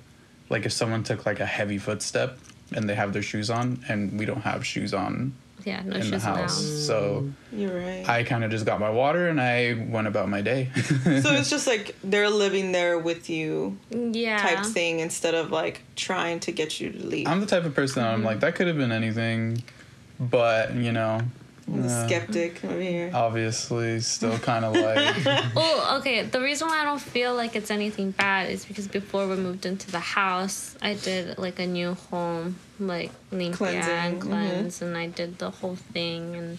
like if someone took like a heavy footstep and they have their shoes on, and we don't have shoes on yeah no in shoes the house, house so mm, You're right. I kind of just got my water and I went about my day. (laughs) so it's just like they're living there with you yeah type thing instead of like trying to get you to leave. I'm the type of person that I'm like that could have been anything, but you know. I'm the uh, skeptic over here. obviously still kind of like (laughs) Well, okay. The reason why I don't feel like it's anything bad is because before we moved into the house, I did like a new home, like limpia Cleansing, and mhm. cleanse, and I did the whole thing, and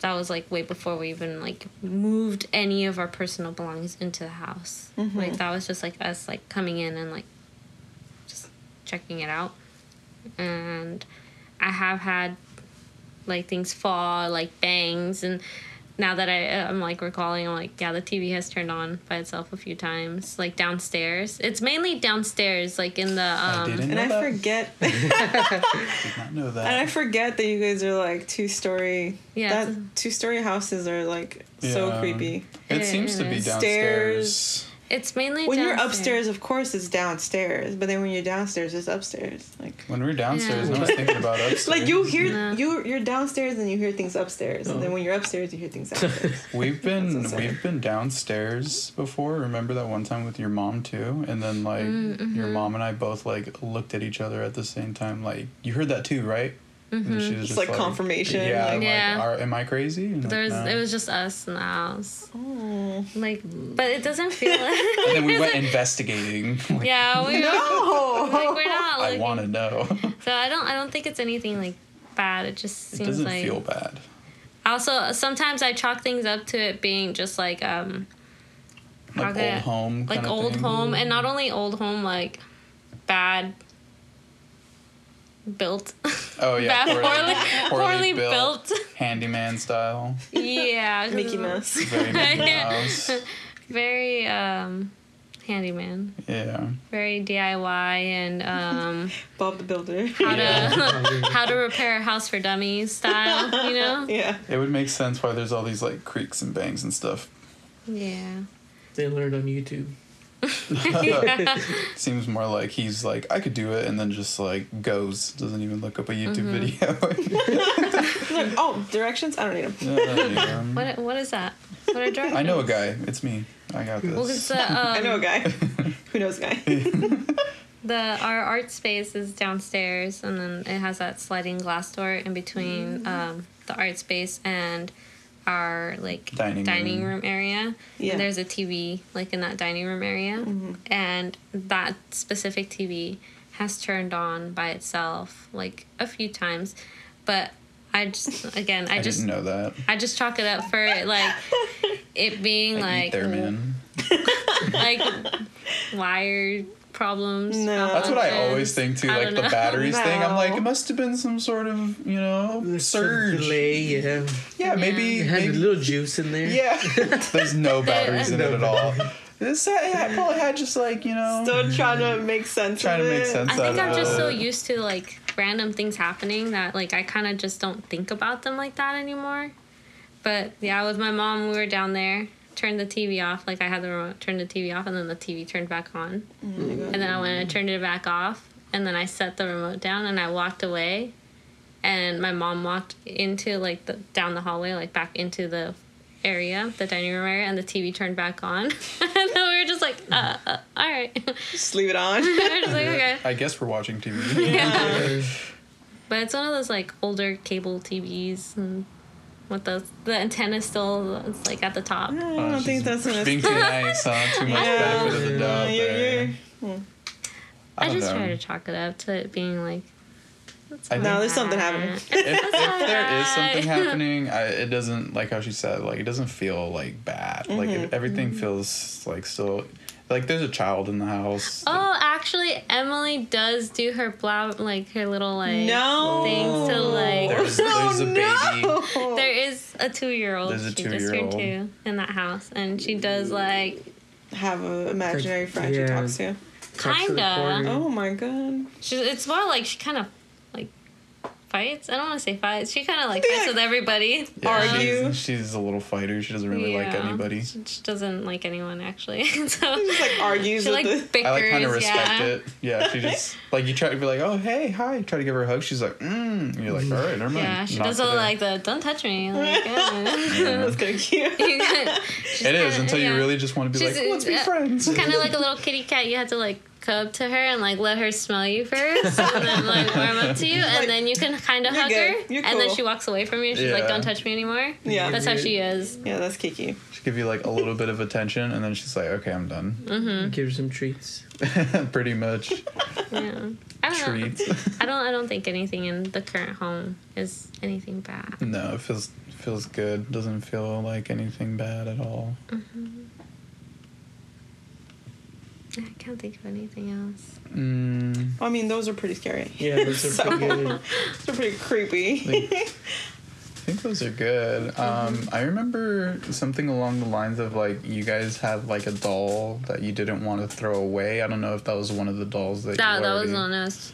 that was like way before we even like moved any of our personal belongings into the house. Like that was just like us like coming in and like just checking it out, and I have had like things fall, like bangs, and now that I I'm like recalling, I'm like, yeah, the TV has turned on by itself a few times, like downstairs. It's mainly downstairs, like in the I um. didn't and know I that. forget, (laughs) Did not know that. and I that. forget that you guys are like two story. Yeah, that two story houses are like so creepy. It It seems to be is. downstairs. It's mainly When you're upstairs, of course, it's downstairs. But then when you're downstairs, it's upstairs. Like, When we're downstairs, Yeah. no one's thinking about (laughs) upstairs. like you hear No. you you're downstairs and you hear things upstairs, and then when you're upstairs, you hear things (laughs) downstairs. We've been That's we've been downstairs before. Remember that one time with your mom too? And then like Mm-hmm. your mom and I both like looked at each other at the same time. Like you heard that too, right? And then she was It's just like confirmation, Yeah, like- I'm Yeah. like, Are, am I crazy? And like, There's no. it was just us in the house. oh Like, but it doesn't feel (laughs) like. and then we (laughs) went investigating. (laughs) Like, yeah, we no! like we're not. I want to know. So I don't. I don't think it's anything like bad. It just it seems doesn't like. feel bad. Also, sometimes I chalk things up to it being just like um Like old home. like old thing. home and not only old home like bad built Oh yeah, bad poorly, poorly, built. handyman style. yeah 'cause Mickey Mouse. Very Mickey (laughs) Mouse. very um handyman Yeah. very diy and um (laughs) Bob the Builder. how Yeah. to (laughs) how to repair a house for dummies style you know yeah. It would make sense why there's all these like creaks and bangs and stuff. yeah They learned on YouTube. (laughs) (laughs) Seems more like he's like, I could do it, and then just like goes, doesn't even look up a YouTube Mm-hmm. video. (laughs) Look, oh, directions? I don't need them. Yeah, what what is that what are directions? I know a guy. It's me. I got this. well, it's the, um, I know a guy. Who knows a guy? The our art space is downstairs, and then it has that sliding glass door in between um, the art space and our like Dining room. room area. Yeah. And there's a TV like in that dining room area, mm-hmm. and that specific TV has turned on by itself like a few times, but I just again (laughs) I, I just didn't know that. I just chalk it up for like it being (laughs) I eat like there, man. (laughs) like wired problems. No. That's what I always think too, I like the know. batteries (laughs) thing. I'm like, it must have been some sort of, you know, There's surge. delay, yeah. Yeah, maybe. It had a little juice in there. yeah. (laughs) There's no batteries in it at all. This yeah, I probably had just like you know, Still trying to make sense trying of to make sense I think out I'm of just it. so used to like random things happening that like I kind of just don't think about them like that anymore. But yeah, with my mom, we were down there, turned the TV off. Like I had the remote, turned the TV off, and then the TV turned back on. And then I went and turned it back off, and then I set the remote down and I walked away. And my mom walked into like the down the hallway, like back into the area, the dining room area, and the TV turned back on. (laughs) and then we were just like, uh, uh all right. Just leave it on. (laughs) just like, okay. I guess we're watching TV. Uh, (laughs) But it's one of those like older cable TVs and with the the antenna still it's like at the top. I don't Oh, think that's gonna. being too nice, huh? Too (laughs) much Yeah. benefit of the doubt You're- there. you're- I, just know. try to chalk it up to it being like I No, there's something happening. (laughs) if, if there is something (laughs) happening, I, it doesn't like how she said. Like it doesn't feel like bad. Like Mm-hmm. it, everything feels like still like there's a child in the house. Oh, actually, Emily does do her blow, like her little like No. things to like. There's, there's a oh, baby. no. There is a two-year-old. There's a she just turned two-year-old. two in that house, and she does like Have an imaginary friend she Yeah. talks to. Talks to Kinda. Oh my god. She's, it's more like she kind of like fights. I don't want to say fights. She kind of like Yeah. fights with everybody. Yeah, Argue. She's, she's a little fighter. She doesn't really like anybody. She, she doesn't like anyone actually. (laughs) so Just like argues she with like the. bickers. I like kind of respect yeah. it. Yeah, she just (laughs) like you try to be like, oh hey, hi, try to give her a hug. She's like, mm. And you're like, all right, never mind. Yeah, she Not does all like the "don't touch me." Like, (laughs) yeah. That's kind of cute. She's It is kinda- until you really just want to be She's- like, let's be uh, friends. kind of like a little kitty cat. You have to like go up to her and like let her smell you first, and then like (laughs) warm up to you, and then you can kind of hug good. her, You're and then she walks away from you. She's like, "Don't touch me anymore." Yeah. That's how she is. Yeah, that's Kiki. She give you like a little bit of attention, and then she's like, okay, I'm done. Mm-hmm. Give her some treats. (laughs) Pretty much Yeah. I don't know. (laughs) treats. I don't. I don't think anything in the current home is anything bad. no, it feels feels good. Doesn't feel like anything bad at all. I can't think of anything else. Mm, I mean, those are pretty scary. Yeah, those are (laughs) So- pretty good. (laughs) Those are pretty creepy. Like- (laughs) I think those are good. Um, I remember something along the lines of like you guys had like a doll that you didn't want to throw away. I don't know if that was one of the dolls that That you that already, was on us.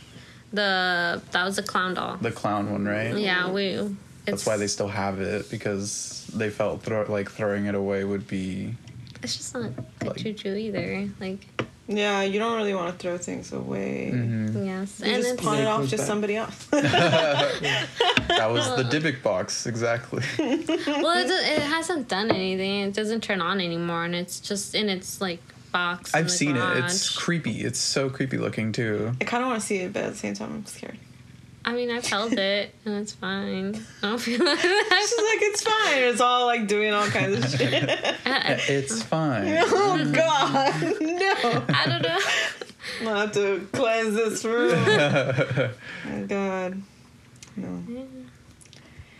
The that was a clown doll. the clown one, right? Yeah, we. That's why they still have it because they felt throw, like throwing it away would be It's just not good Like- juju either. Like yeah, you don't really want to throw things away. Mhm. yes, You and just it's, pawn it It off comes to somebody else. (laughs) that was the (laughs) Dybbuk box exactly. well, it, (laughs) it hasn't done anything. It doesn't turn on anymore, and it's just in its like box. I've the seen it. It's creepy. It's so creepy looking too. I kind of want to see it, but at the same time, I'm scared. I mean, I've held it, and it's fine. I don't feel like that. She's like, it's fine. It's all like doing all kinds of shit. (laughs) It's fine. (laughs) oh God, no! I don't know. I'm gonna have to cleanse this room. (laughs) oh God, no.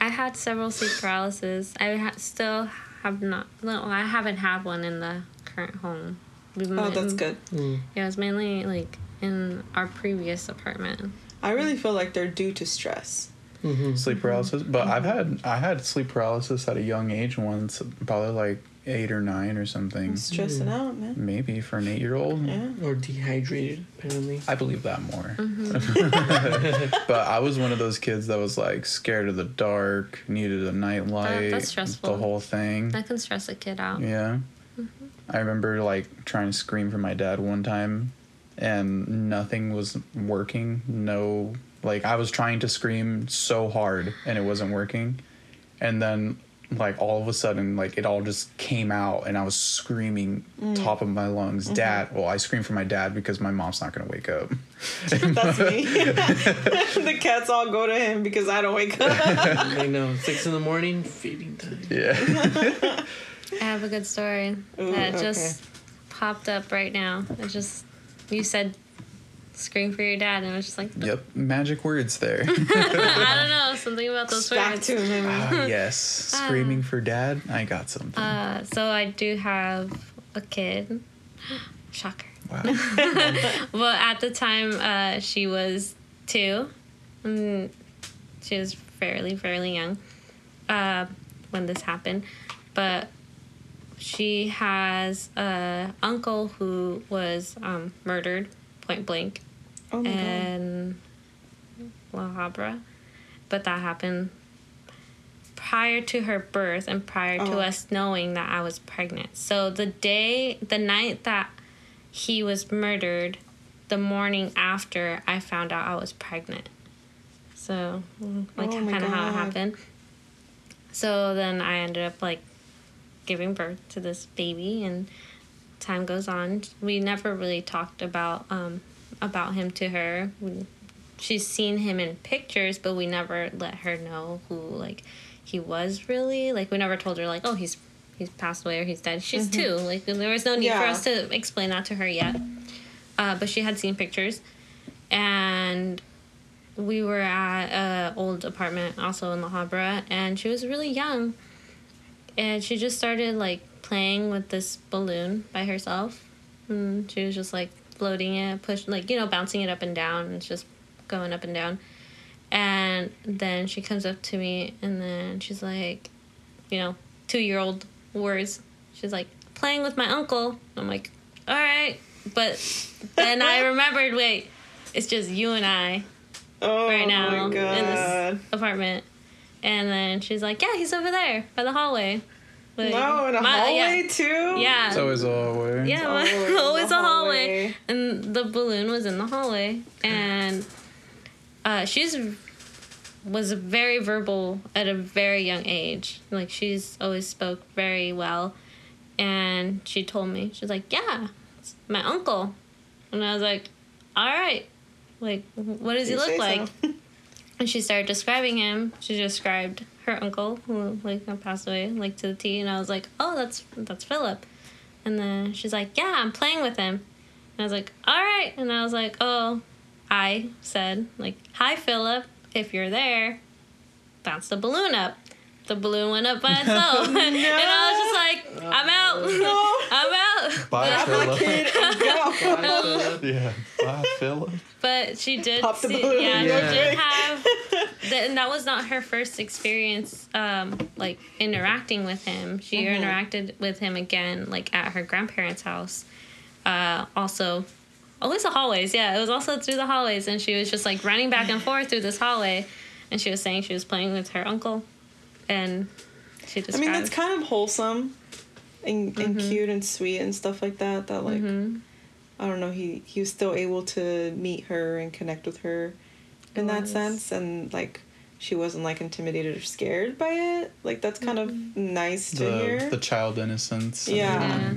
I had several sleep paralysis. I ha- still have not. No, I haven't had one in the current home. We've Oh, that's been- good. Mm. Yeah, it was mainly like in our previous apartment. I really feel like they're due to stress. Mm-hmm. sleep paralysis, but I've had I had sleep paralysis at a young age once, probably like eight or nine or something. Stressing out, man. Maybe for an eight year old. Yeah. Or dehydrated, apparently. I believe that more. Mm-hmm. (laughs) but I was one of those kids that was like scared of the dark, needed a night light, that's stressful. the whole thing. That can stress a kid out. Yeah. Mm-hmm. I remember like trying to scream for my dad one time and nothing was working. No, like I was trying to scream so hard and it wasn't working. And then like all of a sudden like it all just came out and I was screaming Mm. top of my lungs, Mm-hmm. "Dad." Well, I screamed for my dad because my mom's not going to wake up. (laughs) That's me. (laughs) the cats all go to him because I don't wake up. (laughs) I know. Six in the morning, feeding time. Yeah. I have a good story Ooh, that okay. just popped up right now. It just you said scream for your dad, and it was just like yep, magic words there. (laughs) I don't know something about those Back words. to him. Ah, yes, screaming for dad. I got something. Uh, so I do have a kid. (gasps) Shocker. wow. (laughs) (laughs) Well, at the time, uh, she was two. Mm, she was fairly, fairly young uh, when this happened. But she has a uncle who was um, murdered point blank Oh my in La Habra. But that happened prior to her birth and prior to Oh. us knowing that I was pregnant. So the day, the night that he was murdered, the morning after I found out I was pregnant. So, like, Oh kind of how it happened. So then I ended up, like, giving birth to this baby, and time goes on. We never really talked about um, about him to her. We, she's seen him in pictures, but we never let her know who like he was really. Like we never told her like, oh, he's he's passed away or he's dead. She's two. Like there was no need for us to explain that to her yet. Uh, but she had seen pictures, and we were at a old apartment also in La Habra, and she was really young, and she just started like playing with this balloon by herself, and she was just like floating it, push like you know bouncing it up and down, and it's just going up and down, and then she comes up to me, and then she's like, you know, two year old words. She's like playing with my uncle. I'm like, all right, but then I (laughs) remembered, wait, it's just you and I Oh right now in this apartment. And then she's like, yeah, he's over there by the hallway. Like, no, in a my- hallway Yeah. too. yeah. It's always a hallway. Yeah, Always (laughs) in always the a hallway. hallway. And the balloon was in the hallway. And uh, she's was very verbal at a very young age. Like she's always spoke very well. And she told me, she's like, Yeah, it's my uncle. And I was like, All right. Like, what does he look like? so. (laughs) And she started describing him. She described her uncle who like passed away, like to the T. And I was like, "Oh, that's that's Philip." And then she's like, "Yeah, I'm playing with him." And I was like, "All right." And I was like, "Oh," I said, "Like, hi, Philip. If you're there, bounce the balloon up." The balloon went up by (laughs) itself, (laughs) and I was just like, "I'm out. (laughs) I'm out." Bye, But- Philip. Kid, and go. yeah. Bye, Philip. But she did. Pop the see- balloon yeah, real she did have. (laughs) Th- and that was not her first experience, um, like interacting with him. She Mhm. interacted with him again, like at her grandparents' house. Uh, also, always the hallways. Yeah, it was also through the hallways, and she was just like running back and forth through this hallway, and she was saying she was playing with her uncle, and she just. I mean, that's kind of wholesome and, and Mm-hmm. cute and sweet and stuff like that. That like, Mhm. I don't know, he he was still able to meet her and connect with her in He that was. sense, and like she wasn't like intimidated or scared by it. Like that's kind of mm-hmm. nice to The hear. the child innocence. and Yeah.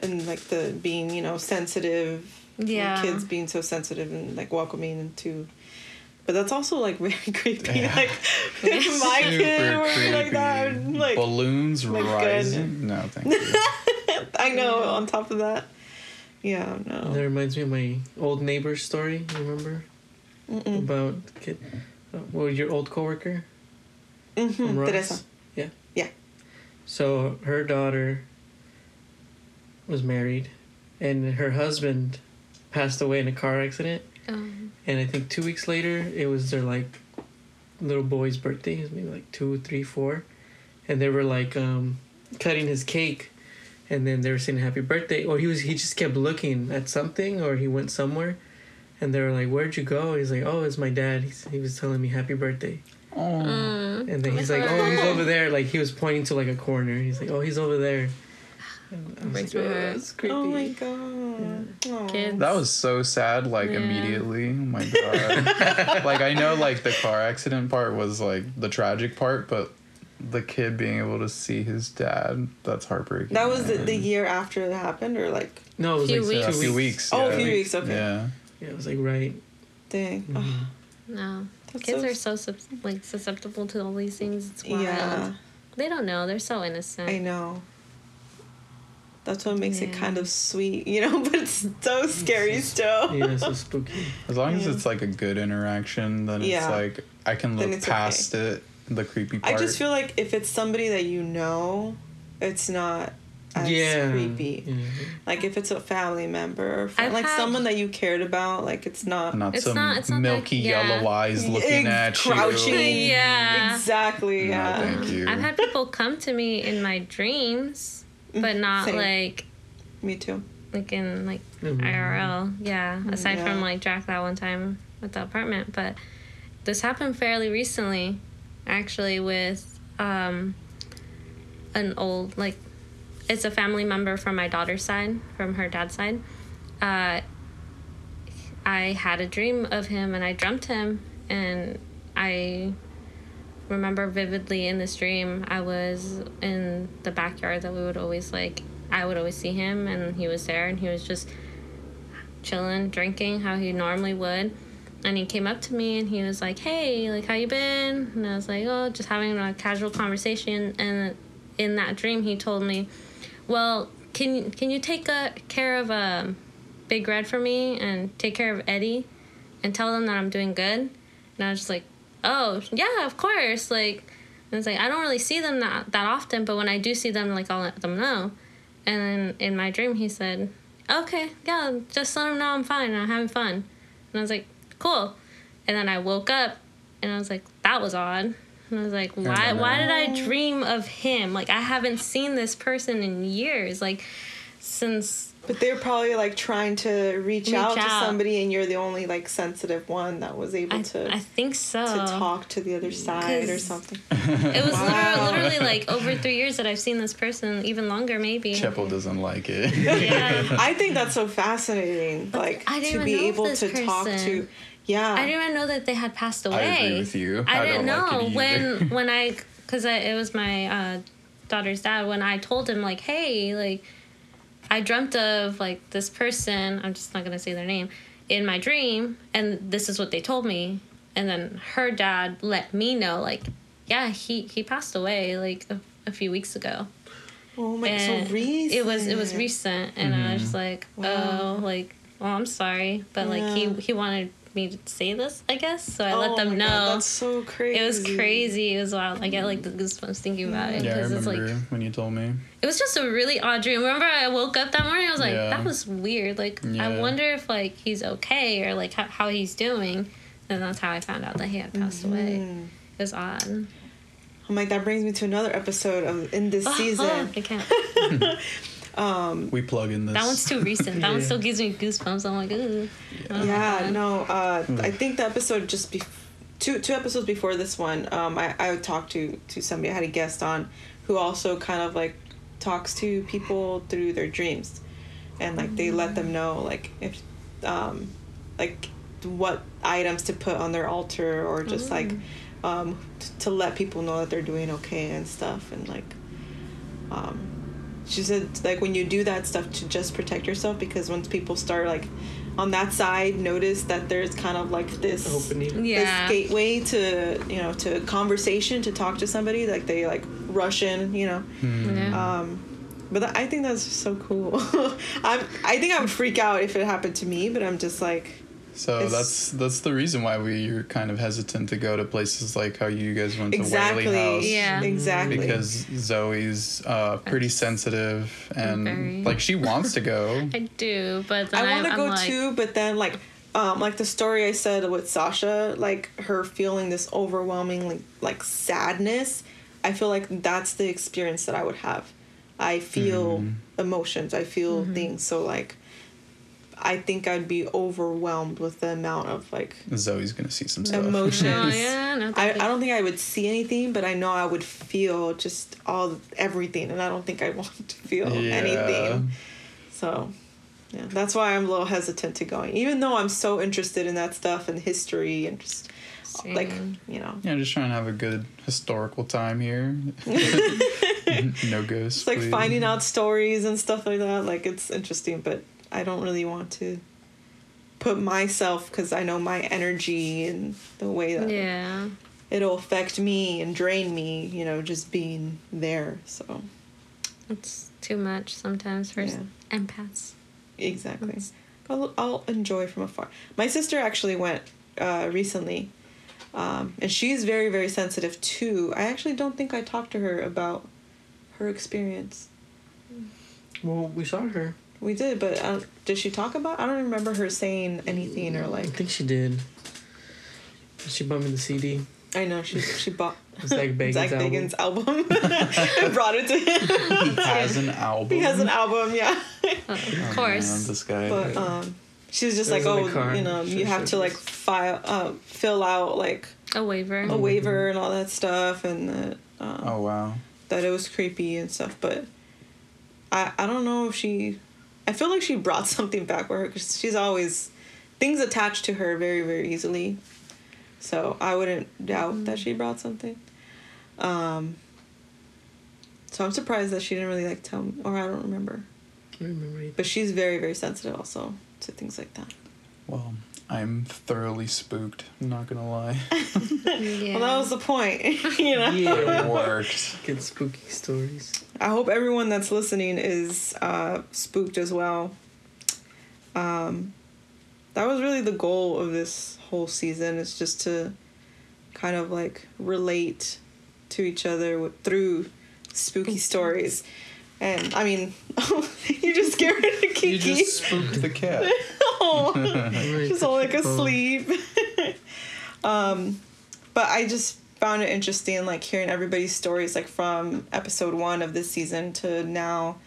and like the being you know sensitive Yeah. kids being so sensitive and like welcoming into but that's also like (laughs) very creepy Yeah. like if (laughs) (laughs) my kid were like that creepy. like balloons my rising. No, thank you. i know on top of that yeah no That reminds me of my old neighbor story. You remember Mm-mm. about kid? Uh, well, your old coworker. Mhm. from Teresa. Yeah. Yeah. So her daughter was married, and her husband passed away in a car accident. Um, And I think two weeks later, it was their like little boy's birthday. It was maybe like two, three, four, and they were like um, cutting his cake, and then they were saying happy birthday. Or he was he just kept looking at something, or he went somewhere, and they were like, "Where'd you go?" He's like, "Oh, it's my dad. He's, he was telling me happy birthday." Oh, mm. And then he's like, "Oh, he's over there." Like he was pointing to like a corner. He's like, "Oh, he's over there." And I was Breaks like, "Oh, that's creepy." oh my god Aw. Kids. that was so sad. Like Yeah. immediately. Oh my god. (laughs) like I know, like the car accident part was like the tragic part, but the kid being able to see his dad, that's heartbreaking. that was the, the year after it happened or like No, it was Few like weeks. a two few weeks. weeks. Oh, a yeah. few weeks, okay. Yeah. Yeah, it was like right. dang Mhm. Ugh, No, that's kids so- are so sus- like susceptible to all these things. It's wild. yeah They don't know. They're so innocent. I know. That's what makes it kind of sweet, you know, (laughs) but it's so scary still. Yeah, so (laughs) spooky. As long as it's like a good interaction, then Yeah. it's like I can look it's past it. The creepy I just feel like if it's somebody that you know, it's not as yeah. creepy. Yeah. Like if it's a family member or friend, like had- someone that you cared about, like it's not not It's some not- it's not that- milky yeah. yellow eyes looking at Crouching. you. (laughs) yeah. exactly. No, Yeah. thank you. I've had people come to me in my dreams, but not Same. like Me too. like in like Mhm. IRL. Yeah. Aside Yeah. from like Jack that one time at the apartment, but this happened fairly recently, actually, with um an old like it's a family member from my daughter's side, from her dad's side. Uh, I had a dream of him and I dreamt him and I remember vividly in this dream I was in the backyard that we would always like I would always see him and he was there and he was just chilling, drinking how he normally would. And he came up to me and he was like, "Hey, like how you been?" And I was like, "Oh, just having a casual conversation." And in that dream, he told me, "Well, can can you take uh, care of um, Big Red for me and take care of Eddie, and tell them that I'm doing good." And I was just like, oh, yeah, of course. Like, and it's like, I don't really see them that, that often, but when I do see them, like, I'll let them know. And then in my dream, he said, okay, yeah, just let them know I'm fine and I'm having fun. And I was like, cool. And then I woke up and I was like, that was odd. And I was like, why, why did I dream of him? Like, I haven't seen this person in years. Like, since But they're probably like trying to reach, Reach out, to somebody, and you're the only like sensitive one that was able I, to I think so. to talk to the other side or something. (laughs) It was Wow. literally, literally like over three years that I've seen this person, even longer maybe. Chepo doesn't like it. Yeah. (laughs) I think that's so fascinating. Like I didn't to even be know able this to talk to. Yeah. I didn't even know that they had passed away. I agree with you. I, I didn't don't like know it either. when (laughs) when I because it was my uh, daughter's dad when I told him like, hey, like I dreamt of like this person. I'm just not gonna say their name in my dream, and this is what they told me. And then her dad let me know like, yeah, he he passed away like a, a few weeks ago. oh my, And so recent. It was it was recent, and I was just like, Wow. oh, like, well, I'm sorry, but like he he wanted me to say this, I guess. So I Oh let them my know. God, that's so crazy. it was crazy. It was wild. I get like the goosebumps thinking about it Yeah, I because it's remember like when you told me. it was just a really odd dream. Remember, I woke up that morning. I was like, Yeah. that was weird. Like, Yeah. I wonder if like he's okay or like how, how he's doing. And that's how I found out that he had passed away. Mm. It was odd. I'm like that brings me to another episode of in this (laughs) season. I can't. (laughs) We plug in this. That one's too recent. That one still gives me goosebumps. I'm like, ooh. Oh, Yeah, no. Uh, Hmm. I think the episode just be two two episodes before this one. Um, I I talked to to somebody. I had a guest on who also kind of like talks to people through their dreams, and like they let them know like if, um, like what items to put on their altar or just like, um, t- to let people know that they're doing okay and stuff and like, um, she said like when you do that stuff to just protect yourself because once people start like on that side notice that there's kind of like this Opening. Yeah. this gateway to you know to conversation to talk to somebody like they like rush in you know Yeah. um but that, i think that's so cool (laughs) i'm i think i would freak out if it happened to me but i'm just like So It's- that's that's the reason why we're kind of hesitant to go to places like how you guys went to exactly Whaley House. Yeah. exactly Because Zoe's uh, pretty That's sensitive and very- like she wants to go. (laughs) I do, but then I want to go like, too, but then like, um, like the story I said with Sasha, like her feeling this overwhelming like, like sadness. I feel like that's the experience that I would have. I feel emotions. I feel things. So like, I think I'd be overwhelmed with the amount of like Zoe's gonna see some stuff. emotions. Oh, (laughs) yeah, no, I. I don't think I would see anything, but I know I would feel just all everything, and I don't think I (laughs) want to feel Yeah. anything. So, yeah, that's why I'm a little hesitant to going, even though I'm so interested in that stuff and history and just like you know, Yeah, just trying to have a good historical time here. (laughs) no ghosts. it's like please. finding out stories and stuff like that. Like it's interesting, but I don't really want to put myself because I know my energy and the way that Yeah. it'll affect me and drain me. You know, just being there. So It's too much sometimes for Yeah. empaths. exactly, I'll, I'll enjoy from afar. My sister actually went uh, recently. Um, and she's very, very sensitive too. I actually don't think I talked to her about her experience. Well, we saw her. We did, but uh, did she talk about? I don't remember her saying anything or like. I think she did. She bought me the CD. I know she she bought (laughs) Zach Bagans' Zach album. Bagans' album (laughs) and brought it to him. He has an album. he has an album, yeah. Uh, (laughs) of Oh, course. man, this guy. But um, she was just It like, was oh, you know, Sure, you have sure, to like file, uh, fill out like a waiver. a waiver and all that stuff, and that um, oh wow. that it was creepy and stuff. But I I don't know if she, I feel like she brought (laughs) something back with her because she's always things attached to her very very easily. So I wouldn't doubt that she brought something. Um. So I'm surprised that she didn't really like tell me, or I don't remember. I remember either. But she's very very sensitive also to things like that. Well, I'm thoroughly spooked. I'm not gonna lie. (laughs) Yeah. Well, that was the point, (laughs) you know. yeah. It worked. Good spooky stories. I hope everyone that's listening is uh, spooked as well. Um, that was really the goal of this whole season is just to kind of like relate to each other with, through spooky stories. And I mean, (laughs) you just scared the Kiki. You just spooked the cat. (laughs) Oh, she's all like oh. asleep. (laughs) um, but I just found it interesting, like hearing everybody's stories, like from episode one of this season to now,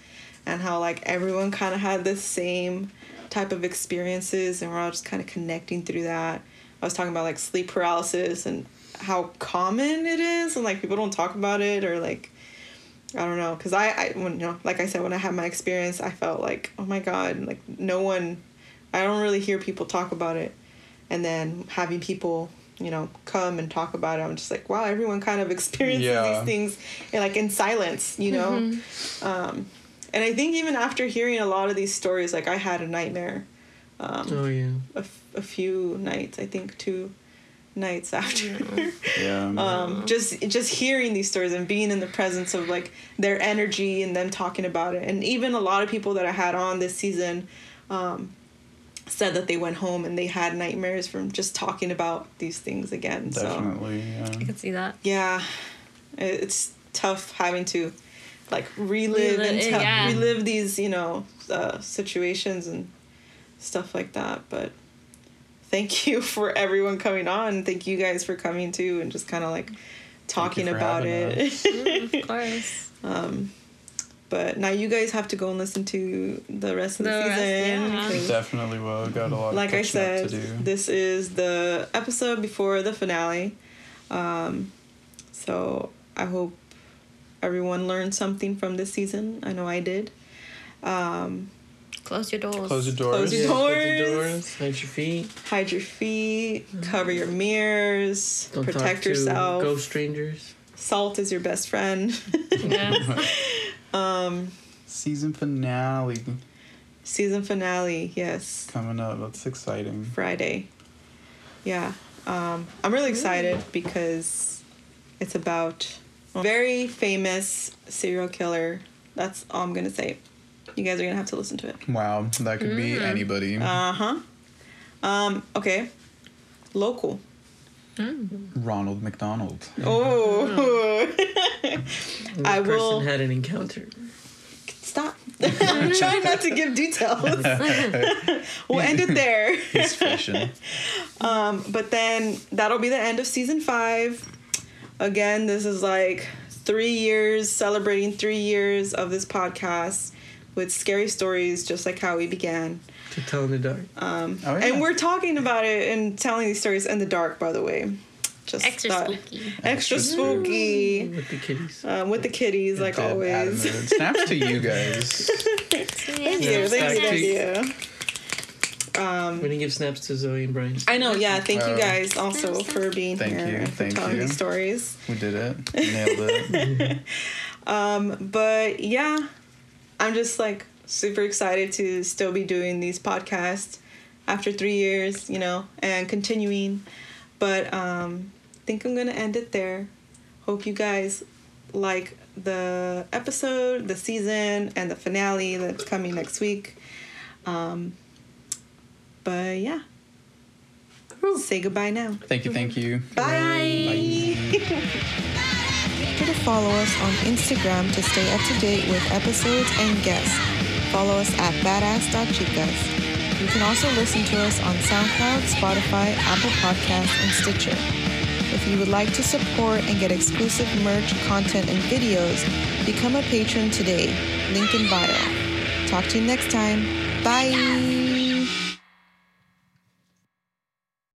and how like everyone kind of had the same type of experiences, and we're all just kind of connecting through that. I was talking about like sleep paralysis and how common it is, and like people don't talk about it or like. I don't know, cause I, I, when you know, like I said, when I had my experience, I felt like, oh my god, like no one I don't really hear people talk about it. And then having people, you know, come and talk about it, I'm just like, wow, everyone kind of (laughs) experiences Yeah. these things in, like in silence, you know? Um, and I think even after hearing a lot of these stories, like I had a nightmare um, Oh yeah. a, f- a few nights, I think two nights after. (laughs) Yeah. um, just just hearing these stories and being in the presence of like their energy and them talking about it and even a lot of people that i had on this season um, said that they went home and they had nightmares from just talking about these things again so Definitely. I Yeah. could see that. yeah it's tough having to like relive and Relive- yeah. relive these you know uh, situations and stuff like that but thank (laughs) you for everyone coming on thank you guys for coming too and just kind of like talking about it Mm, of course. um but now you guys have to go and listen to the rest of the, The rest, season Definitely will. Got a lot like of I catching up said, to do. this is the episode before the finale. Um, so I hope everyone learned something from this season. I know I did. Um, Close your doors. Close your doors. Close your Yeah, close doors. your doors. Hide your feet. hide your feet, cover your mirrors, Don't protect talk yourself. To ghost strangers. Salt is your best friend. (laughs) Yeah. (laughs) um, Season finale season finale, yes. coming up. That's exciting. Friday. Yeah. Um, I'm really excited because it's about a very famous serial killer. That's all I'm going to say. You guys are going to have to listen to it. Wow, that could be Mm. anybody. Uh huh. Um, okay. Local. Ronald McDonald. Oh. This (laughs) I person will- had an encounter. Stop. (laughs) I'm trying not to give details. (laughs) we'll end it there. He's fishing. Um, but then that'll be the end of season five. Again, this is like three years, celebrating three years of this podcast with scary stories, just like how we began. To tell in the dark. Um, Oh, yeah. And we're talking about it and telling these stories in the dark, by the way. Just Extra thought- spooky. Extra Extra spooky. With the kitties. Um, with the kitties, like always. adamant. Snaps to you (laughs) guys. Thank you. Yeah, Thank you. Thank you. Um, we didn't give snaps to Zoe and Brian. I know, yeah. Thank you guys also for being Thank here you, and for telling you. these stories. We did it. Nailed it. (laughs) Um, but yeah, I'm just like super excited to still be doing these podcasts after three years, you know, and continuing. But um, I think I'm gonna end it there. Hope you guys like the episode, the season, and the finale that's coming next week. Um, but yeah, say goodbye now. Thank you, thank you. Bye. (laughs) sure to follow us on Instagram to stay up to date with episodes and guests. Follow us at badass.chicas. You can also listen to us on SoundCloud, Spotify, Apple Podcasts, and Stitcher. If you would like to support and get exclusive merch, content, and videos, become a patron today. Link in bio. Talk to you next time. Bye.